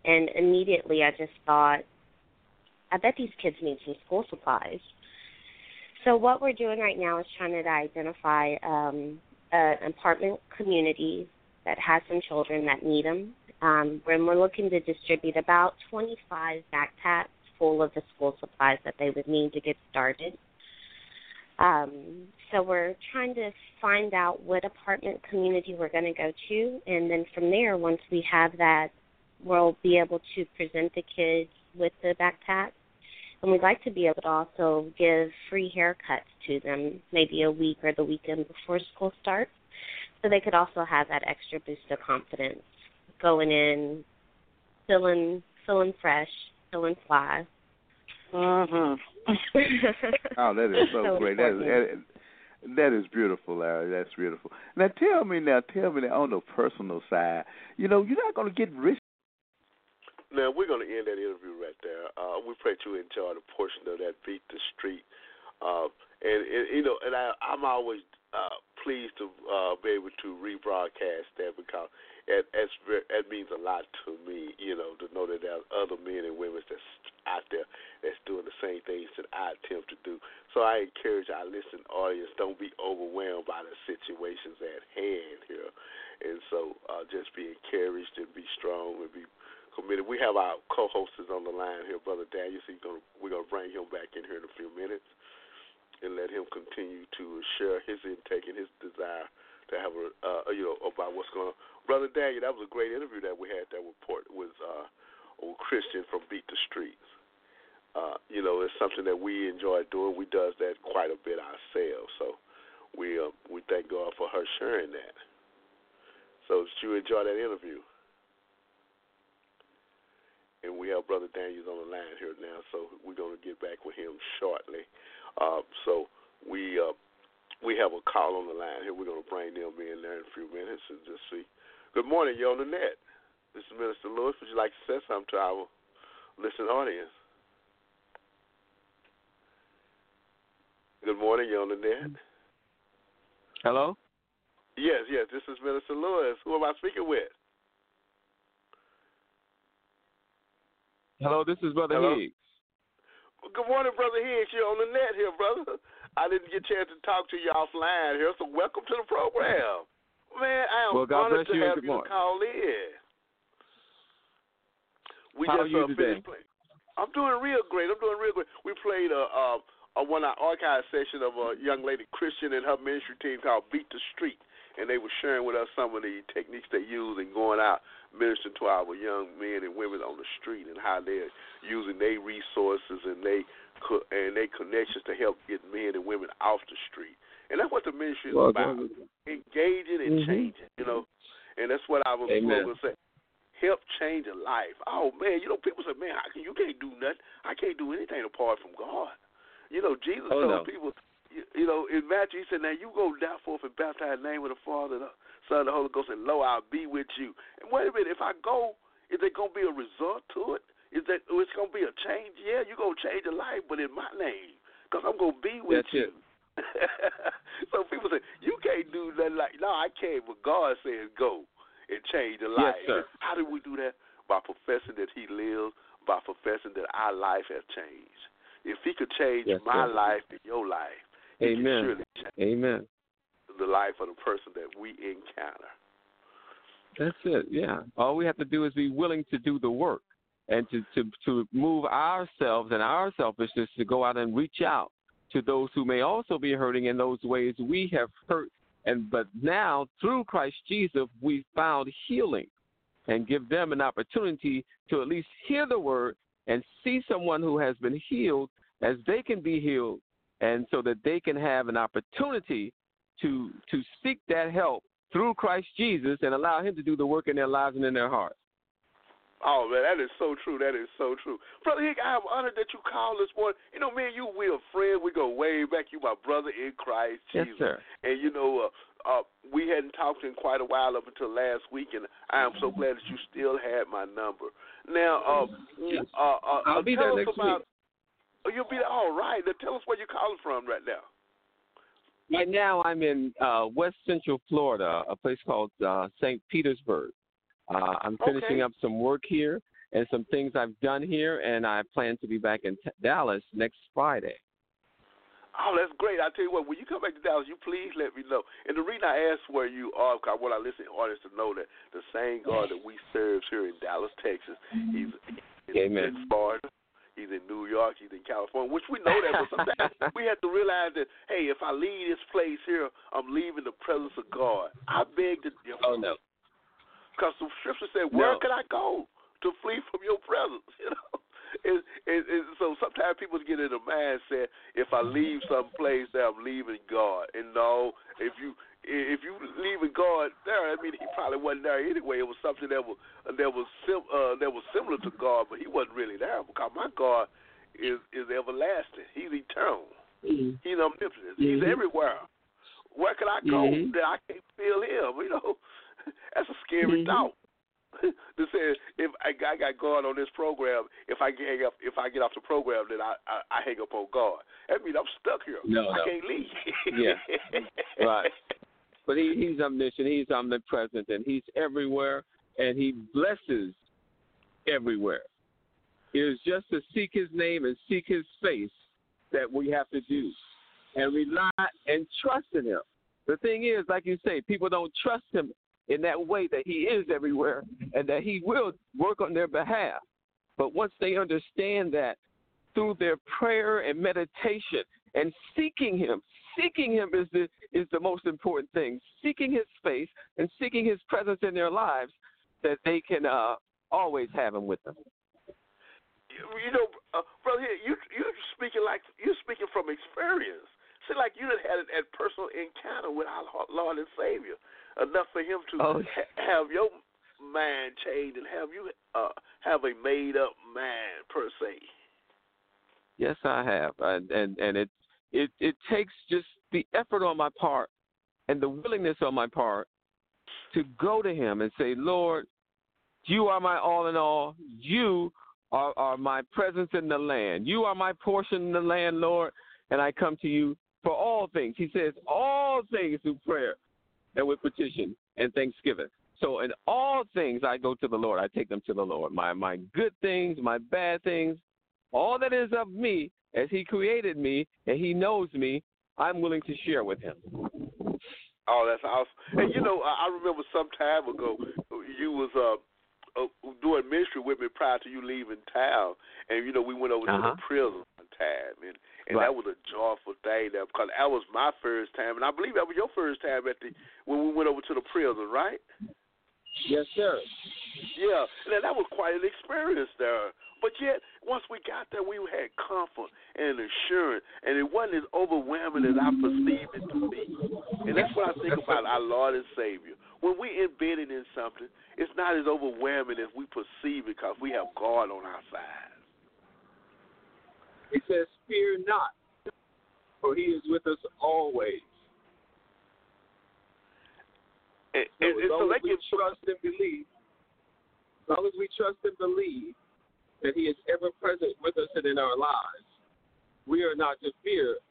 And immediately I just thought I bet these kids need some school supplies. So what we're doing right now is trying to identify um an apartment community that has some children that need them. Um, and we're looking to distribute about 25 backpacks full of the school supplies that they would need to get started. Um, so we're trying to find out what apartment community we're going to go to, and then from there, once we have that, we'll be able to present the kids with the backpack. And we'd like to be able to also give free haircuts to them, maybe a week or the weekend before school starts, so they could also have that extra boost of confidence going in, feeling feeling fresh, feeling fly. Mhm. Oh, that is so, So great. That is, important. that, that is beautiful, Larry. That's beautiful. Now tell me now, tell me now on the personal side, you know, you're not gonna get rich Now we're going to end that interview right there. Uh, we pray that you enjoyed a portion of that beat the street, uh, and, and you know, and I, I'm always uh, pleased to uh, be able to rebroadcast that because it, it's, it means a lot to me, you know, to know that there are other men and women that's out there that's doing the same things that I attempt to do. So I encourage our listening audience, don't be overwhelmed by the situations at hand here. And so uh, just be encouraged and be strong and be committed. We have our co-hosts on the line here, Brother Daniel. So gonna, we're going to bring him back in here in a few minutes and let him continue to share his intake and his desire to have a, uh, you know, about what's going on. Brother Daniel, that was a great interview that we had that report with uh, old Christian from Beat the Streets. Uh, you know, it's something that we enjoy doing. We does that quite a bit ourselves. So we uh, we thank God for her sharing that. So did you enjoy that interview? And we have Brother Daniels on the line here now, so we're going to get back with him shortly. Uh, so we uh, we have a call on the line here. We're going to bring them in there in a few minutes and just see. Good morning, you're on the net. This is Minister Lewis. Would you like to say something to our listening audience? Good morning, you're on the net. Hello? Yes, yes, this is Minister Lewis. Who am I speaking with? Hello, this is Brother Hello? Higgs. Good morning, Brother Higgs. You're on the net here, brother. I didn't get a chance to talk to you offline here, so welcome to the program. Man, I am Well, God honored bless to you and have good you morning. call in. We How just are you uh, today? I'm doing real great. I'm doing real great. We played a, uh, a one hour archive session of a young lady Christian and her ministry team called Beat the Street, and they were sharing with us some of the techniques they use in going out ministering to our young men and women on the street and how they're using their resources and they co- and their connections to help get men and women off the street. And that's what the ministry is Well, about: engaging and Mhm. changing. You know, and that's what I was going to say. Help change a life. Oh man, you know, people say, "Man, how can you can't do nothing? I can't do anything apart from God." You know, Jesus Oh, told no. people, you, you know, in Matthew, he said, "Now you go down forth and baptize in the name of the Father, the Son, and the Holy Ghost, and lo, I'll be with you." And wait a minute, if I go, is there gonna be a result to it? Is that oh, it's gonna be a change? Yeah, you're gonna change your life, but in my name, because I'm gonna be with That's you. it. so people say you can't do nothing like no, I can't. But God says go and change the Yes, life. sir. How do we do that? By professing that He lives, by professing that our life has changed. If He could change Yes, my sir. life and your life, Amen. Amen. the life of the person that we encounter. That's it. Yeah. All we have to do is be willing to do the work and to to to move ourselves and our selfishness to go out and reach out to those who may also be hurting in those ways we have hurt and but now through Christ Jesus we found healing and give them an opportunity to at least hear the word and see someone who has been healed as they can be healed and so that they can have an opportunity to to seek that help through Christ Jesus and allow him to do the work in their lives and in their hearts. Oh man, that is so true. That is so true, brother Hick. I am honored that you called this morning. You know, me and you, we are friends. We go way back. You my brother in Christ Jesus. Yes, sir. And you know, uh, uh, we hadn't talked in quite a while up until last week, and I am so glad that you still had my number. Now, uh, Yes. uh, uh, I'll uh, be tell there us next about. week. Oh, you'll be there. All right. Now tell us where you're calling from right now. Right now, I'm in uh, West Central Florida, a place called uh, St. Petersburg. Uh, I'm finishing Okay. up some work here and some things I've done here, and I plan to be back in t- Dallas next Friday. Oh, that's great. I tell you what, when you come back to Dallas, you please let me know. And the reason I ask where you are, because I want our listening audience to know that the same God that we serve here in Dallas, Texas, he's Amen. in Florida, he's in New York, he's in California, which we know that, but sometimes we have to realize that, hey, if I leave this place here, I'm leaving the presence of God. I beg to differ. Oh no. because the scripture said, "Where No. can I go to flee from your presence?" You know, and, and, and so sometimes people get in a mindset: if I leave some place, that I'm leaving God. And no, if you if you leaving God there, I mean, he probably wasn't there anyway. It was something that was that was sim, uh, that was similar to God, but he wasn't really there because my God is is everlasting. He's eternal. Mhm. He's omnipotent. He's Mhm. everywhere. Where can I go Mhm. that I can't feel him? You know, that's a scary Mhm. thought. to say if I got, I got God on this program, if I get hang up, if I get off the program, then I I, I hang up on God. That means I'm stuck here. No, I no. can't leave. Yeah. Right. but he, he's omniscient, he's omnipresent, and he's everywhere, and he blesses everywhere. It is just to seek his name and seek his face that we have to do, and rely and trust in him. The thing is, like you say, people don't trust him in that way that he is everywhere and that he will work on their behalf. But once they understand that through their prayer and meditation and seeking him, seeking him is the is the most important thing. Seeking his face and seeking his presence in their lives that they can uh, always have him with them. You know, uh, brother, here you you speaking like you're speaking from experience. See, like you done had a personal encounter with our Lord and Savior enough for Him to oh. ha- have your mind changed and have you uh, have a made up mind per se. Yes, I have, and and, and it it it takes just the effort on my part and the willingness on my part to go to Him and say, Lord, you are my all in all. You are, are my presence in the land. You are my portion in the land, Lord, and I come to you for all things. He says, all things through prayer and with petition and thanksgiving. So in all things I go to the Lord. I take them to the Lord. My my good things, my bad things, all that is of me as he created me and he knows me, I'm willing to share with him. Oh, that's awesome. And you know, I remember some time ago you was uh uh, doing ministry with me prior to you leaving town, and you know we went over uh-huh. to the prison one time, and and right. that was a joyful thing there because that was my first time, and I believe that was your first time at the when we went over to the prison, right? Yes, sir. Yeah, and that was quite an experience there. But yet, once we got there, we had comfort and assurance, and it wasn't as overwhelming as I perceived it to be. And that's what I think about our Lord and Savior. When we're embedded in something, it's not as overwhelming as we perceive it because we have God on our side. He says, Fear not, for he is with us always. And, and, so as long so as we trust and believe, as long as we trust and believe that he is ever present with us and in our lives, we are not to fear,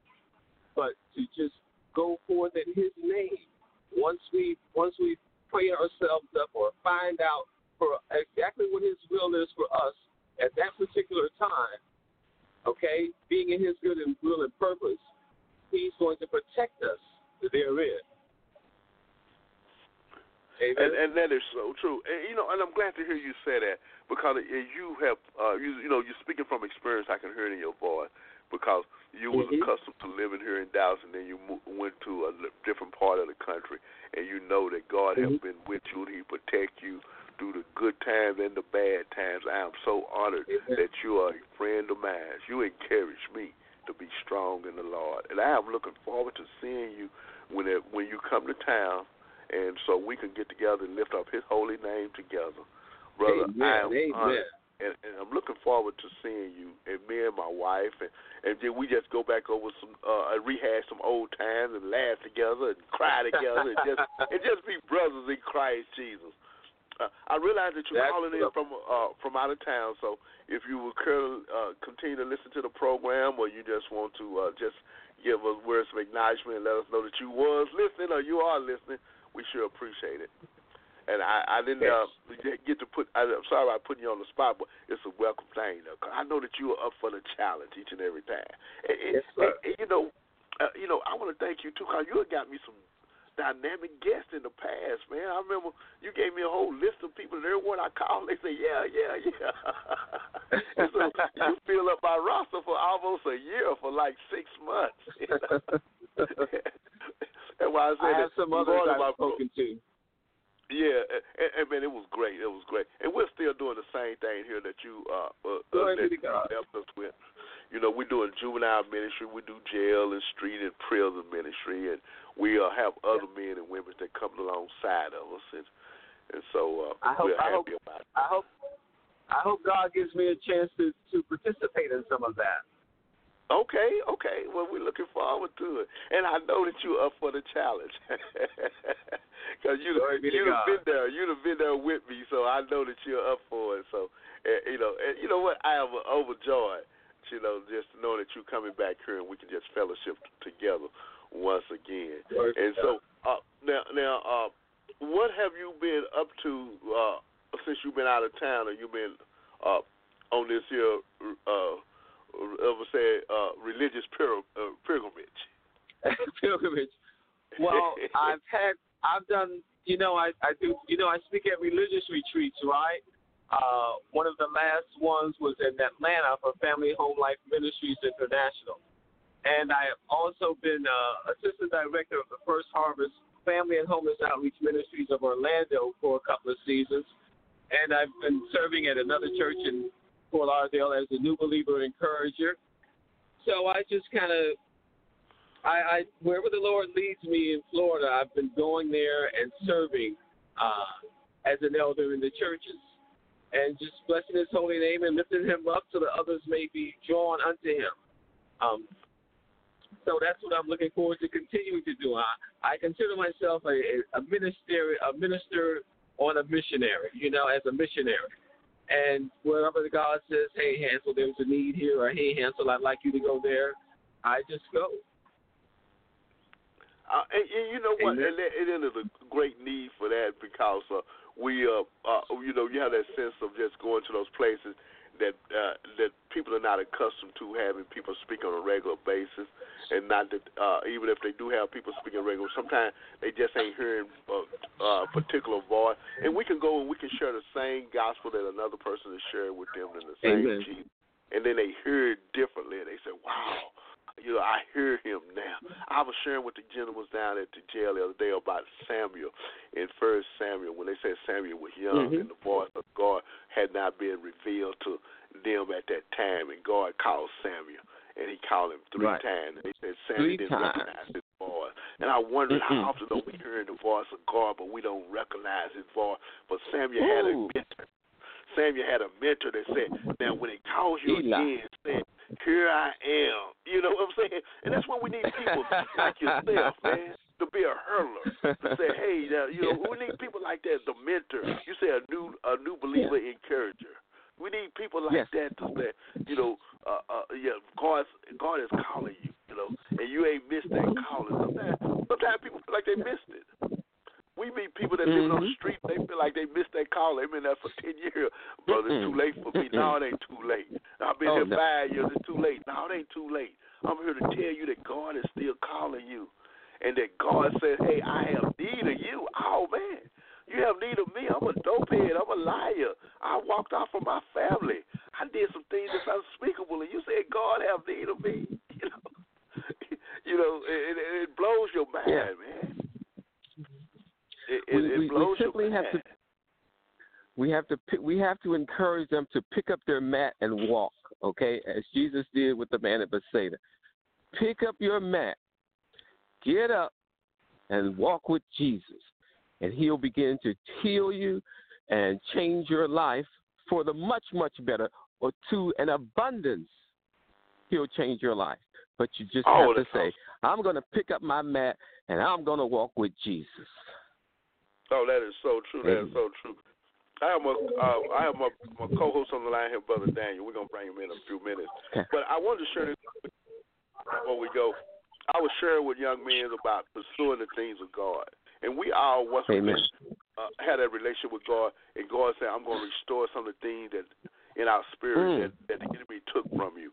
but to just go forth in his name. Once we once we pray ourselves up or find out for exactly what his will is for us at that particular time, okay, being in his good and will and purpose, he's going to protect us therein. And, and that is so true. And you know, and I'm glad to hear you say that because you have, uh, you, you know, you're speaking from experience. I can hear it in your voice because you was mm-hmm. accustomed to living here in Dallas, and then you mo- went to a different part of the country, and you know that God mm-hmm. has been with you and He protect you through the good times and the bad times. I am so honored mm-hmm. that you are a friend of mine. You encourage me to be strong in the Lord, and I am looking forward to seeing you when it, when you come to town and so we can get together and lift up His holy name together, brother. Amen. I am Amen. honored, and, and I'm looking forward to seeing you and me and my wife, and and then we just go back over some, uh, rehash some old times and laugh together and cry together and just and just be brothers in Christ Jesus. Uh, I realize that you're That's calling in from uh, from out of town, so if you will uh, continue to listen to the program, or you just want to uh, just give us words of acknowledgement and let us know that you was listening or you are listening, we sure appreciate it. And I, I didn't uh, get to put. I, I'm sorry about putting you on the spot, but it's a welcome thing. Though, cause I know that you are up for the challenge each and every time. And, yes, sir. And, and, you know, uh, you know, I want to thank you too, cause you got me some dynamic guests in the past, man. I remember you gave me a whole list of people, and everyone I called, they say, yeah, yeah, yeah. and so you fill up my roster for almost a year, for like six months. You know? and why I said I have that, some others I've spoken to. Yeah, and, and man, it was great. It was great, and we're still doing the same thing here that you uh, uh, Glory that be God. helped us with. You know, we're doing juvenile ministry, we do jail and street and prison ministry, and we uh, have other men and women that come alongside of us, and and so uh, I hope, we're I happy hope, about it. I hope, I hope God gives me a chance to to participate in some of that. Okay, okay. Well, we're looking forward to it, and I know that you're up for the challenge because you Glory be to you've been there. You've been there with me, so I know that you're up for it. So, uh, you know, and you know what? I am overjoyed, you know, just knowing that you're coming back here and we can just fellowship together once again. Be And so, Uh, now, now, uh, what have you been up to uh, since you've been out of town, or you've been uh, on this here, uh, ever say, uh, religious pil- uh, pilgrimage? pilgrimage. Well, I've had, I've done, you know, I, I do, you know, I speak at religious retreats, right? Uh, one of the last ones was in Atlanta for Family Home Life Ministries International. And I have also been uh, assistant director of the First Harvest Family and Homeless Outreach Ministries of Orlando for a couple of seasons. And I've been serving at another church in Fort Lauderdale as a new believer encourager. So I just kind of I, I wherever the Lord leads me in Florida, I've been going there and serving uh, as an elder in the churches, and just blessing His holy name and lifting Him up so that others may be drawn unto Him. Um, so that's what I'm looking forward to continuing to do. I, I consider myself a, a minister, a minister on a missionary. You know, as a missionary. And wherever God says, "Hey Hansel, there's a need here," or "Hey Hansel, I'd like you to go there," I just go. Uh, and, and you know what? And, and it is a great need for that because uh, we, uh, uh, you know, you have that sense of just going to those places that uh, that people are not accustomed to having people speak on a regular basis, and not that uh, even if they do have people speaking regular, sometimes they just ain't hearing a, a particular voice. And we can go and we can share the same gospel that another person is sharing with them in the same Amen. Jesus, and then they hear it differently. And they say, "Wow." You know, I hear him now. I was sharing with the gentlemen down at the jail the other day about Samuel in First Samuel when they said Samuel was young Mhm. and the voice of God had not been revealed to them at that time, and God called Samuel. And he called him three Right. times. And they said Samuel Three didn't times. recognize his voice. And I wondered Mhm. how often are we hearing the voice of God, but we don't recognize his voice. But Samuel had a mentor. Samuel had a mentor that said, "Now when it calls you Eli. again, say, here I am." You know what I'm saying? And that's what we need people like yourself, man, to be a hurler. To say, "Hey, now, you know, we need people like that, the mentor." You say a new a new believer encourager. We need people like Yes. that to say, you know, uh, uh, yeah, God, God is calling you, you know, and you ain't missed that calling. Sometimes, sometimes people feel like they missed it. We meet people that live on the Mhm. street, they feel like they missed that call. They've been there for ten years. Brother, it's too late for me. No, it ain't too late. I've been Oh, here no. five years. It's too late. No, it ain't too late. I'm here to tell you that God is still calling you, and that God says, "Hey, I have need of you." Oh man, you have need of me. I'm a dopehead. I'm a liar. I walked off from my family. I did some things that's unspeakable, and you said God have need of me. You know, you know, it, it, it blows your mind, Yeah. man. It, it, We- it we- we simply have to- we have to pick, we have to encourage them to pick up their mat and walk. Okay, as Jesus did with the man at Bethsaida. Pick up your mat, get up, and walk with Jesus, and He'll begin to heal you and change your life for the much much better or to an abundance. He'll change your life, but you just Oh, have to say, "I'm going to pick up my mat and I'm going to walk with Jesus." Oh, that is so true. That is so true. I have my uh, I have my, my co-host on the line here, brother Daniel. We're gonna bring him in a few minutes. But I wanted to share this before we go. I was sharing with young men about pursuing the things of God, and we all once Amen. uh, had that relationship with God, and God said, "I'm going to restore some of the things that in our spirit Mm. that, that the enemy took from you."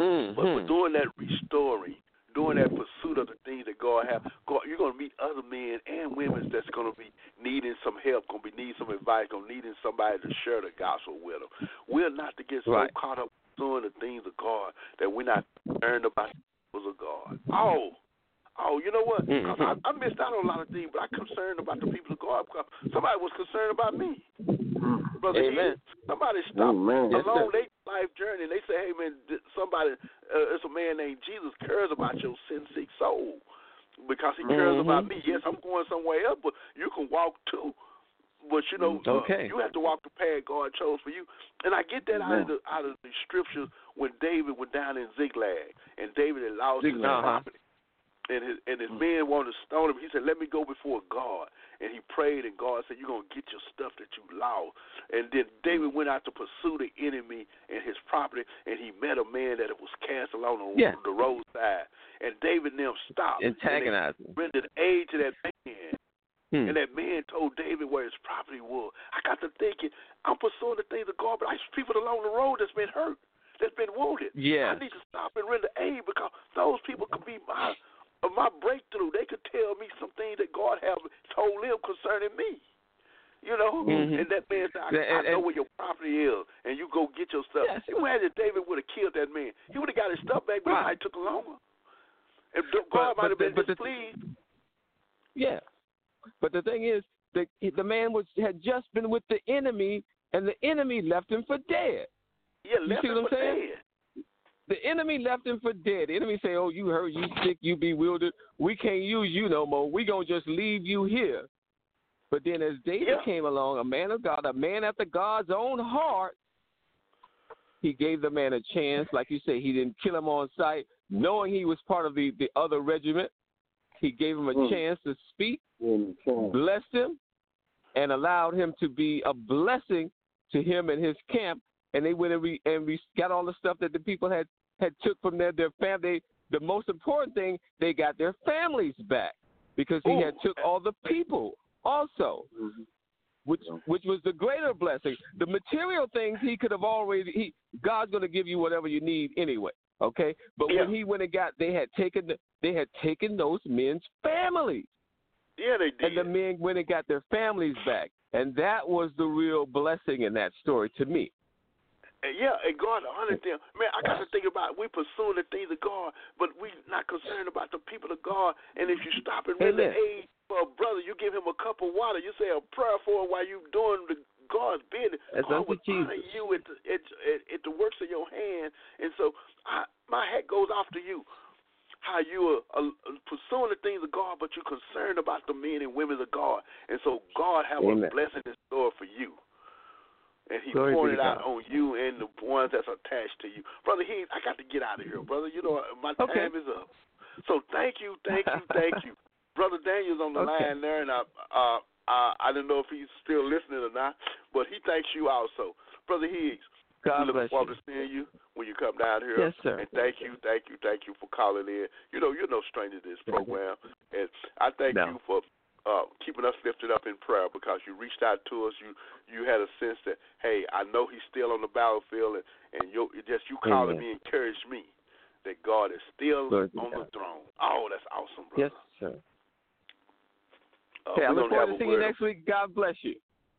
Mm-hmm. But for doing that restoring, doing that pursuit of the things that God has, God, you're going to meet other men and women that's going to be needing some help, going to be needing some advice, going to needing somebody to share the gospel with them. We're not to get so Right. caught up doing the things of God that we're not concerned about the things of God. Oh, oh, you know what? 'Cause I, I missed out on a lot of things, but I'm concerned about the people of God somebody was concerned about me. Brother Amen. Somebody stopped Amen. Along their life journey. And they say, "Hey man, somebody, uh, it's a man named Jesus cares about your sin sick soul because he cares Mhm. about me. Yes, I'm going somewhere else, but you can walk too. But you know, uh, you have to walk the path God chose for you. And I get that out of the out of the scriptures when David went down in Ziklag and David had lost his uh-huh. property. And his and his men wanted to stone him. He said, "Let me go before God." And he prayed, and God said, "You're gonna get your stuff that you lost." And then David went out to pursue the enemy and his property, and he met a man that was cast along the, Yeah. the roadside. and David and them stopped. Antagonizing. And rendered aid to that man. Hmm. And that man told David where his property was. I got to thinking, I'm pursuing the things of God, but I see people along the road that's been hurt, that's been wounded. Yeah. I need to stop and render aid because those people could be my my breakthrough. They could tell me some things that God have told them concerning me. You know, Mhm. and that man said, I, And- I know and- where your property is, and you go get your stuff. Yes. You imagine David would have killed that man. He would have got his stuff back, but it Right. might took longer. And God But- might have been the- but the- displeased. Yeah, but the thing is, the the man was had just been with the enemy, and the enemy left him for dead. yeah, you left see him what I'm for saying? dead. The enemy left him for dead. The enemy say, "Oh, you hurt, you sick, you bewildered. We can't use you no more. We gonna just leave you here." But then, as David Yeah. came along, a man of God, a man after God's own heart, he gave the man a chance. Like you say, he didn't kill him on sight, knowing he was part of the the other regiment. He gave him a Mm. chance to speak, Mm, blessed him, and allowed him to be a blessing to him and his camp. And they went and we and we got all the stuff that the people had had took from their their family. The most important thing, they got their families back because he had took all the people also, Mhm. which Yeah. which was the greater blessing. The material things he could have already. He God's going to give you whatever you need anyway. Okay, but when he went and got, they had taken the, they had taken those men's families Yeah, they did. and the men went and got their families back. And that was the real blessing in that story to me. And yeah, and God honored them. Man, I got to think about we pursuing the things of God, but we not concerned about the people of God. And if you stop and Amen. aid for a brother, you give him a cup of water. You say a prayer for him while you doing the God's business. That's God will honor you at the, at, at, at the works of your hand. And so I, my hat goes off to you. How you are uh, pursuing the things of God, but you're concerned about the men and women of God, and so God have Amen. a blessing in store for you and he Glory poured it out on you and the ones that's attached to you. Brother He, I got to get out of here, brother. You know my Okay. time is up. So thank you, thank you, thank you. Brother Daniel's on the Okay. line there, and I, uh, uh, I don't know if he's still listening or not, but he thanks you also, Brother Higgs. God we look bless forward you. to seeing you when you come down here. Yes, sir. And thank you, thank you, thank you for calling in. You know, you're no stranger to this program, and I thank No. you for uh, keeping us lifted up in prayer because you reached out to us. You you had a sense that hey, I know he's still on the battlefield, and and you just you calling Amen. me encouraged me that God is still Glory to on the God. throne. Oh, that's awesome, brother. Yes, sir. Uh, Okay, I we're look forward to seeing you next week. God bless you.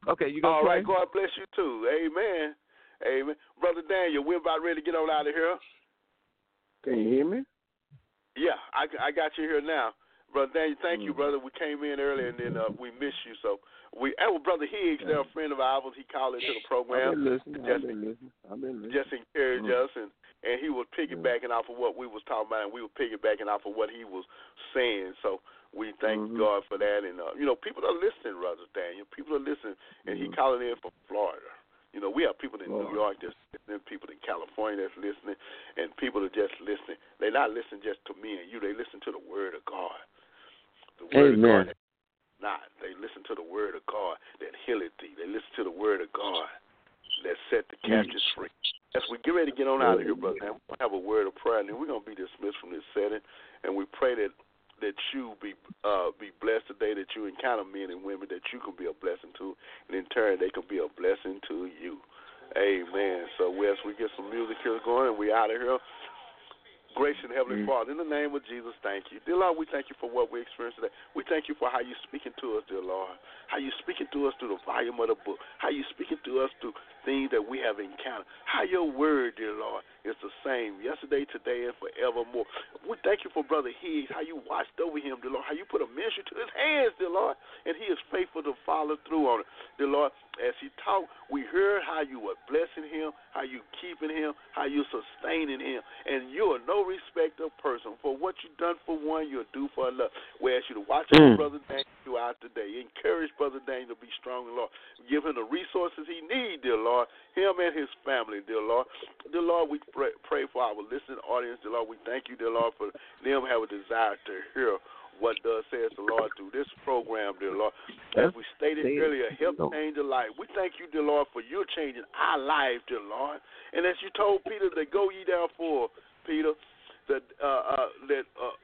Okay, you gonna All pray? right, God bless you too. Amen. Amen. Brother Daniel, we're about ready to get on out of here. Can you hear me? Yeah, I, I got you here now. Brother Daniel, thank you, Mm. brother. We came in early and then uh, we missed you. So we, and with Brother Higgs, they're a friend of ours. He called into the I've program. been listening. I've Just, been listening. I've been listening. just encourage Mm. us, and and he was piggybacking off of what we was talking about, and we were piggybacking off of what he was saying. So we thank Mhm. God for that, and uh, you know, people are listening, brother Daniel. People are listening, and he Mhm. calling in from Florida. You know, we have people in New. York that's listening, people in California that's listening, and people are just listening. They're not listening just to me and you. They listen to the Word of God. The Word Amen. of God. Not. They listen to the Word of God that healeth thee. They listen to the Word of God that set the captives free. As we get ready to get on out of here, brother, man, gonna have a word of prayer, and then we're gonna be dismissed from this setting. And we pray that that you be uh, be blessed today, that you encounter men and women that you can be a blessing to, and in turn they can be a blessing to you. Amen. So as we get some music here going, and we out of here. Gracious and Heavenly Mm. Father, in the name of Jesus, thank you. Dear Lord, we thank you for what we experienced today. We thank you for how you're speaking to us, dear Lord. How you're speaking to us through the volume of the book. How you're speaking to us through things that we have encountered. How your word, dear Lord, is the same yesterday, today, and forevermore. We thank you for Brother Higgs, how you watched over him, dear Lord. How you put a ministry to his hands, dear Lord, and he is faithful to follow through on it. Dear Lord, as he talked, we heard how you were blessing him, how you keeping him, how you sustaining him, and you are no respecter of person. For what you done for one, you'll do for another. We ask you to watch over Mm. Brother Daniel throughout the day. Encourage Brother Daniel to be strong, Lord. Give him the resources he needs, dear Lord. Him and his family, dear Lord. Dear Lord, we pray, pray for our listening audience, dear Lord. We thank you, dear Lord, for them have a desire to hear what does says the Lord through this program, dear Lord. As we stated earlier, help change a life. We thank you, dear Lord, for you changing our life, dear Lord. And as you told Peter to go ye therefore, Peter, that uh, uh, that uh,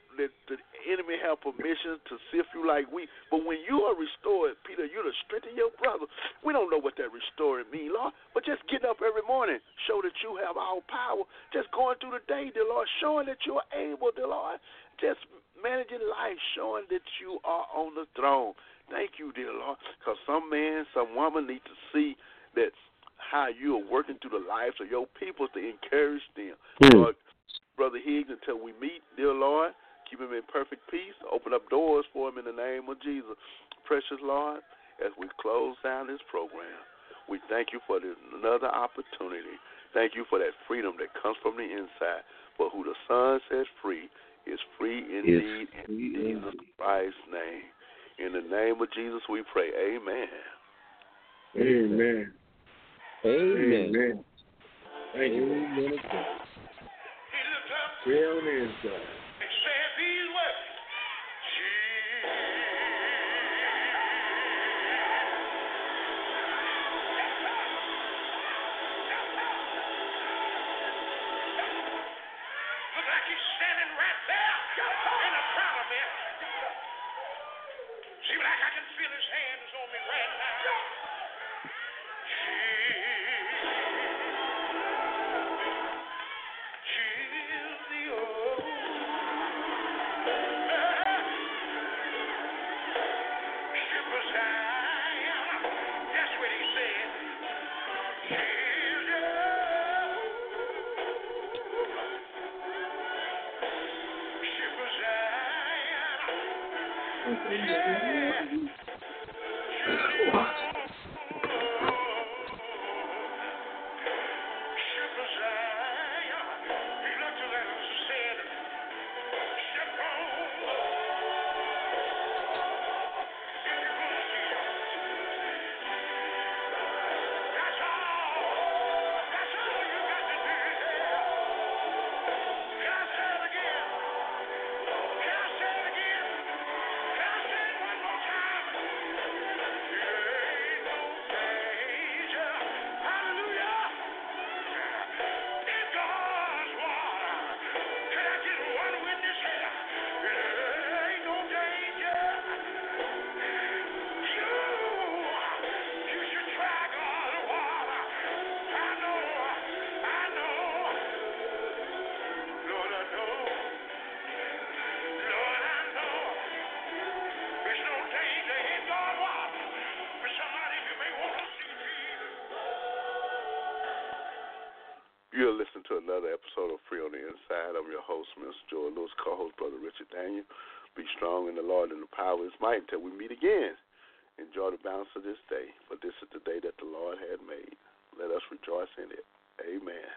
permission to sift you like we. But when you are restored, Peter, you're the strength of your brother. We don't know what that restoring means, Lord. But just getting up every morning, show that you have all power. Just going through the day, dear Lord, showing that you're able, dear Lord. Just managing life, showing that you are on the throne. Thank you, dear Lord, because some man, some woman need to see that how you are working through the lives of your people to encourage them. Mm. Lord, Brother Higgs, until we meet, dear Lord, keep him in perfect peace. Open up doors for him in the name of Jesus. Precious Lord, as we close down this program, we thank you for this, another opportunity. Thank you for that freedom that comes from the inside. For who the Son sets free is free indeed in Jesus Christ's name. In the name of Jesus, we pray. Amen. Amen. Amen. Amen. Thank you. Amen. Real inside. Another episode of Free on the Inside. I'm your host, Mr. Joel Lewis, co-host Brother Richard Daniel. Be strong in the Lord and the power of His might until we meet again. Enjoy the balance of this day, for this is the day that the Lord had made. Let us rejoice in it. Amen.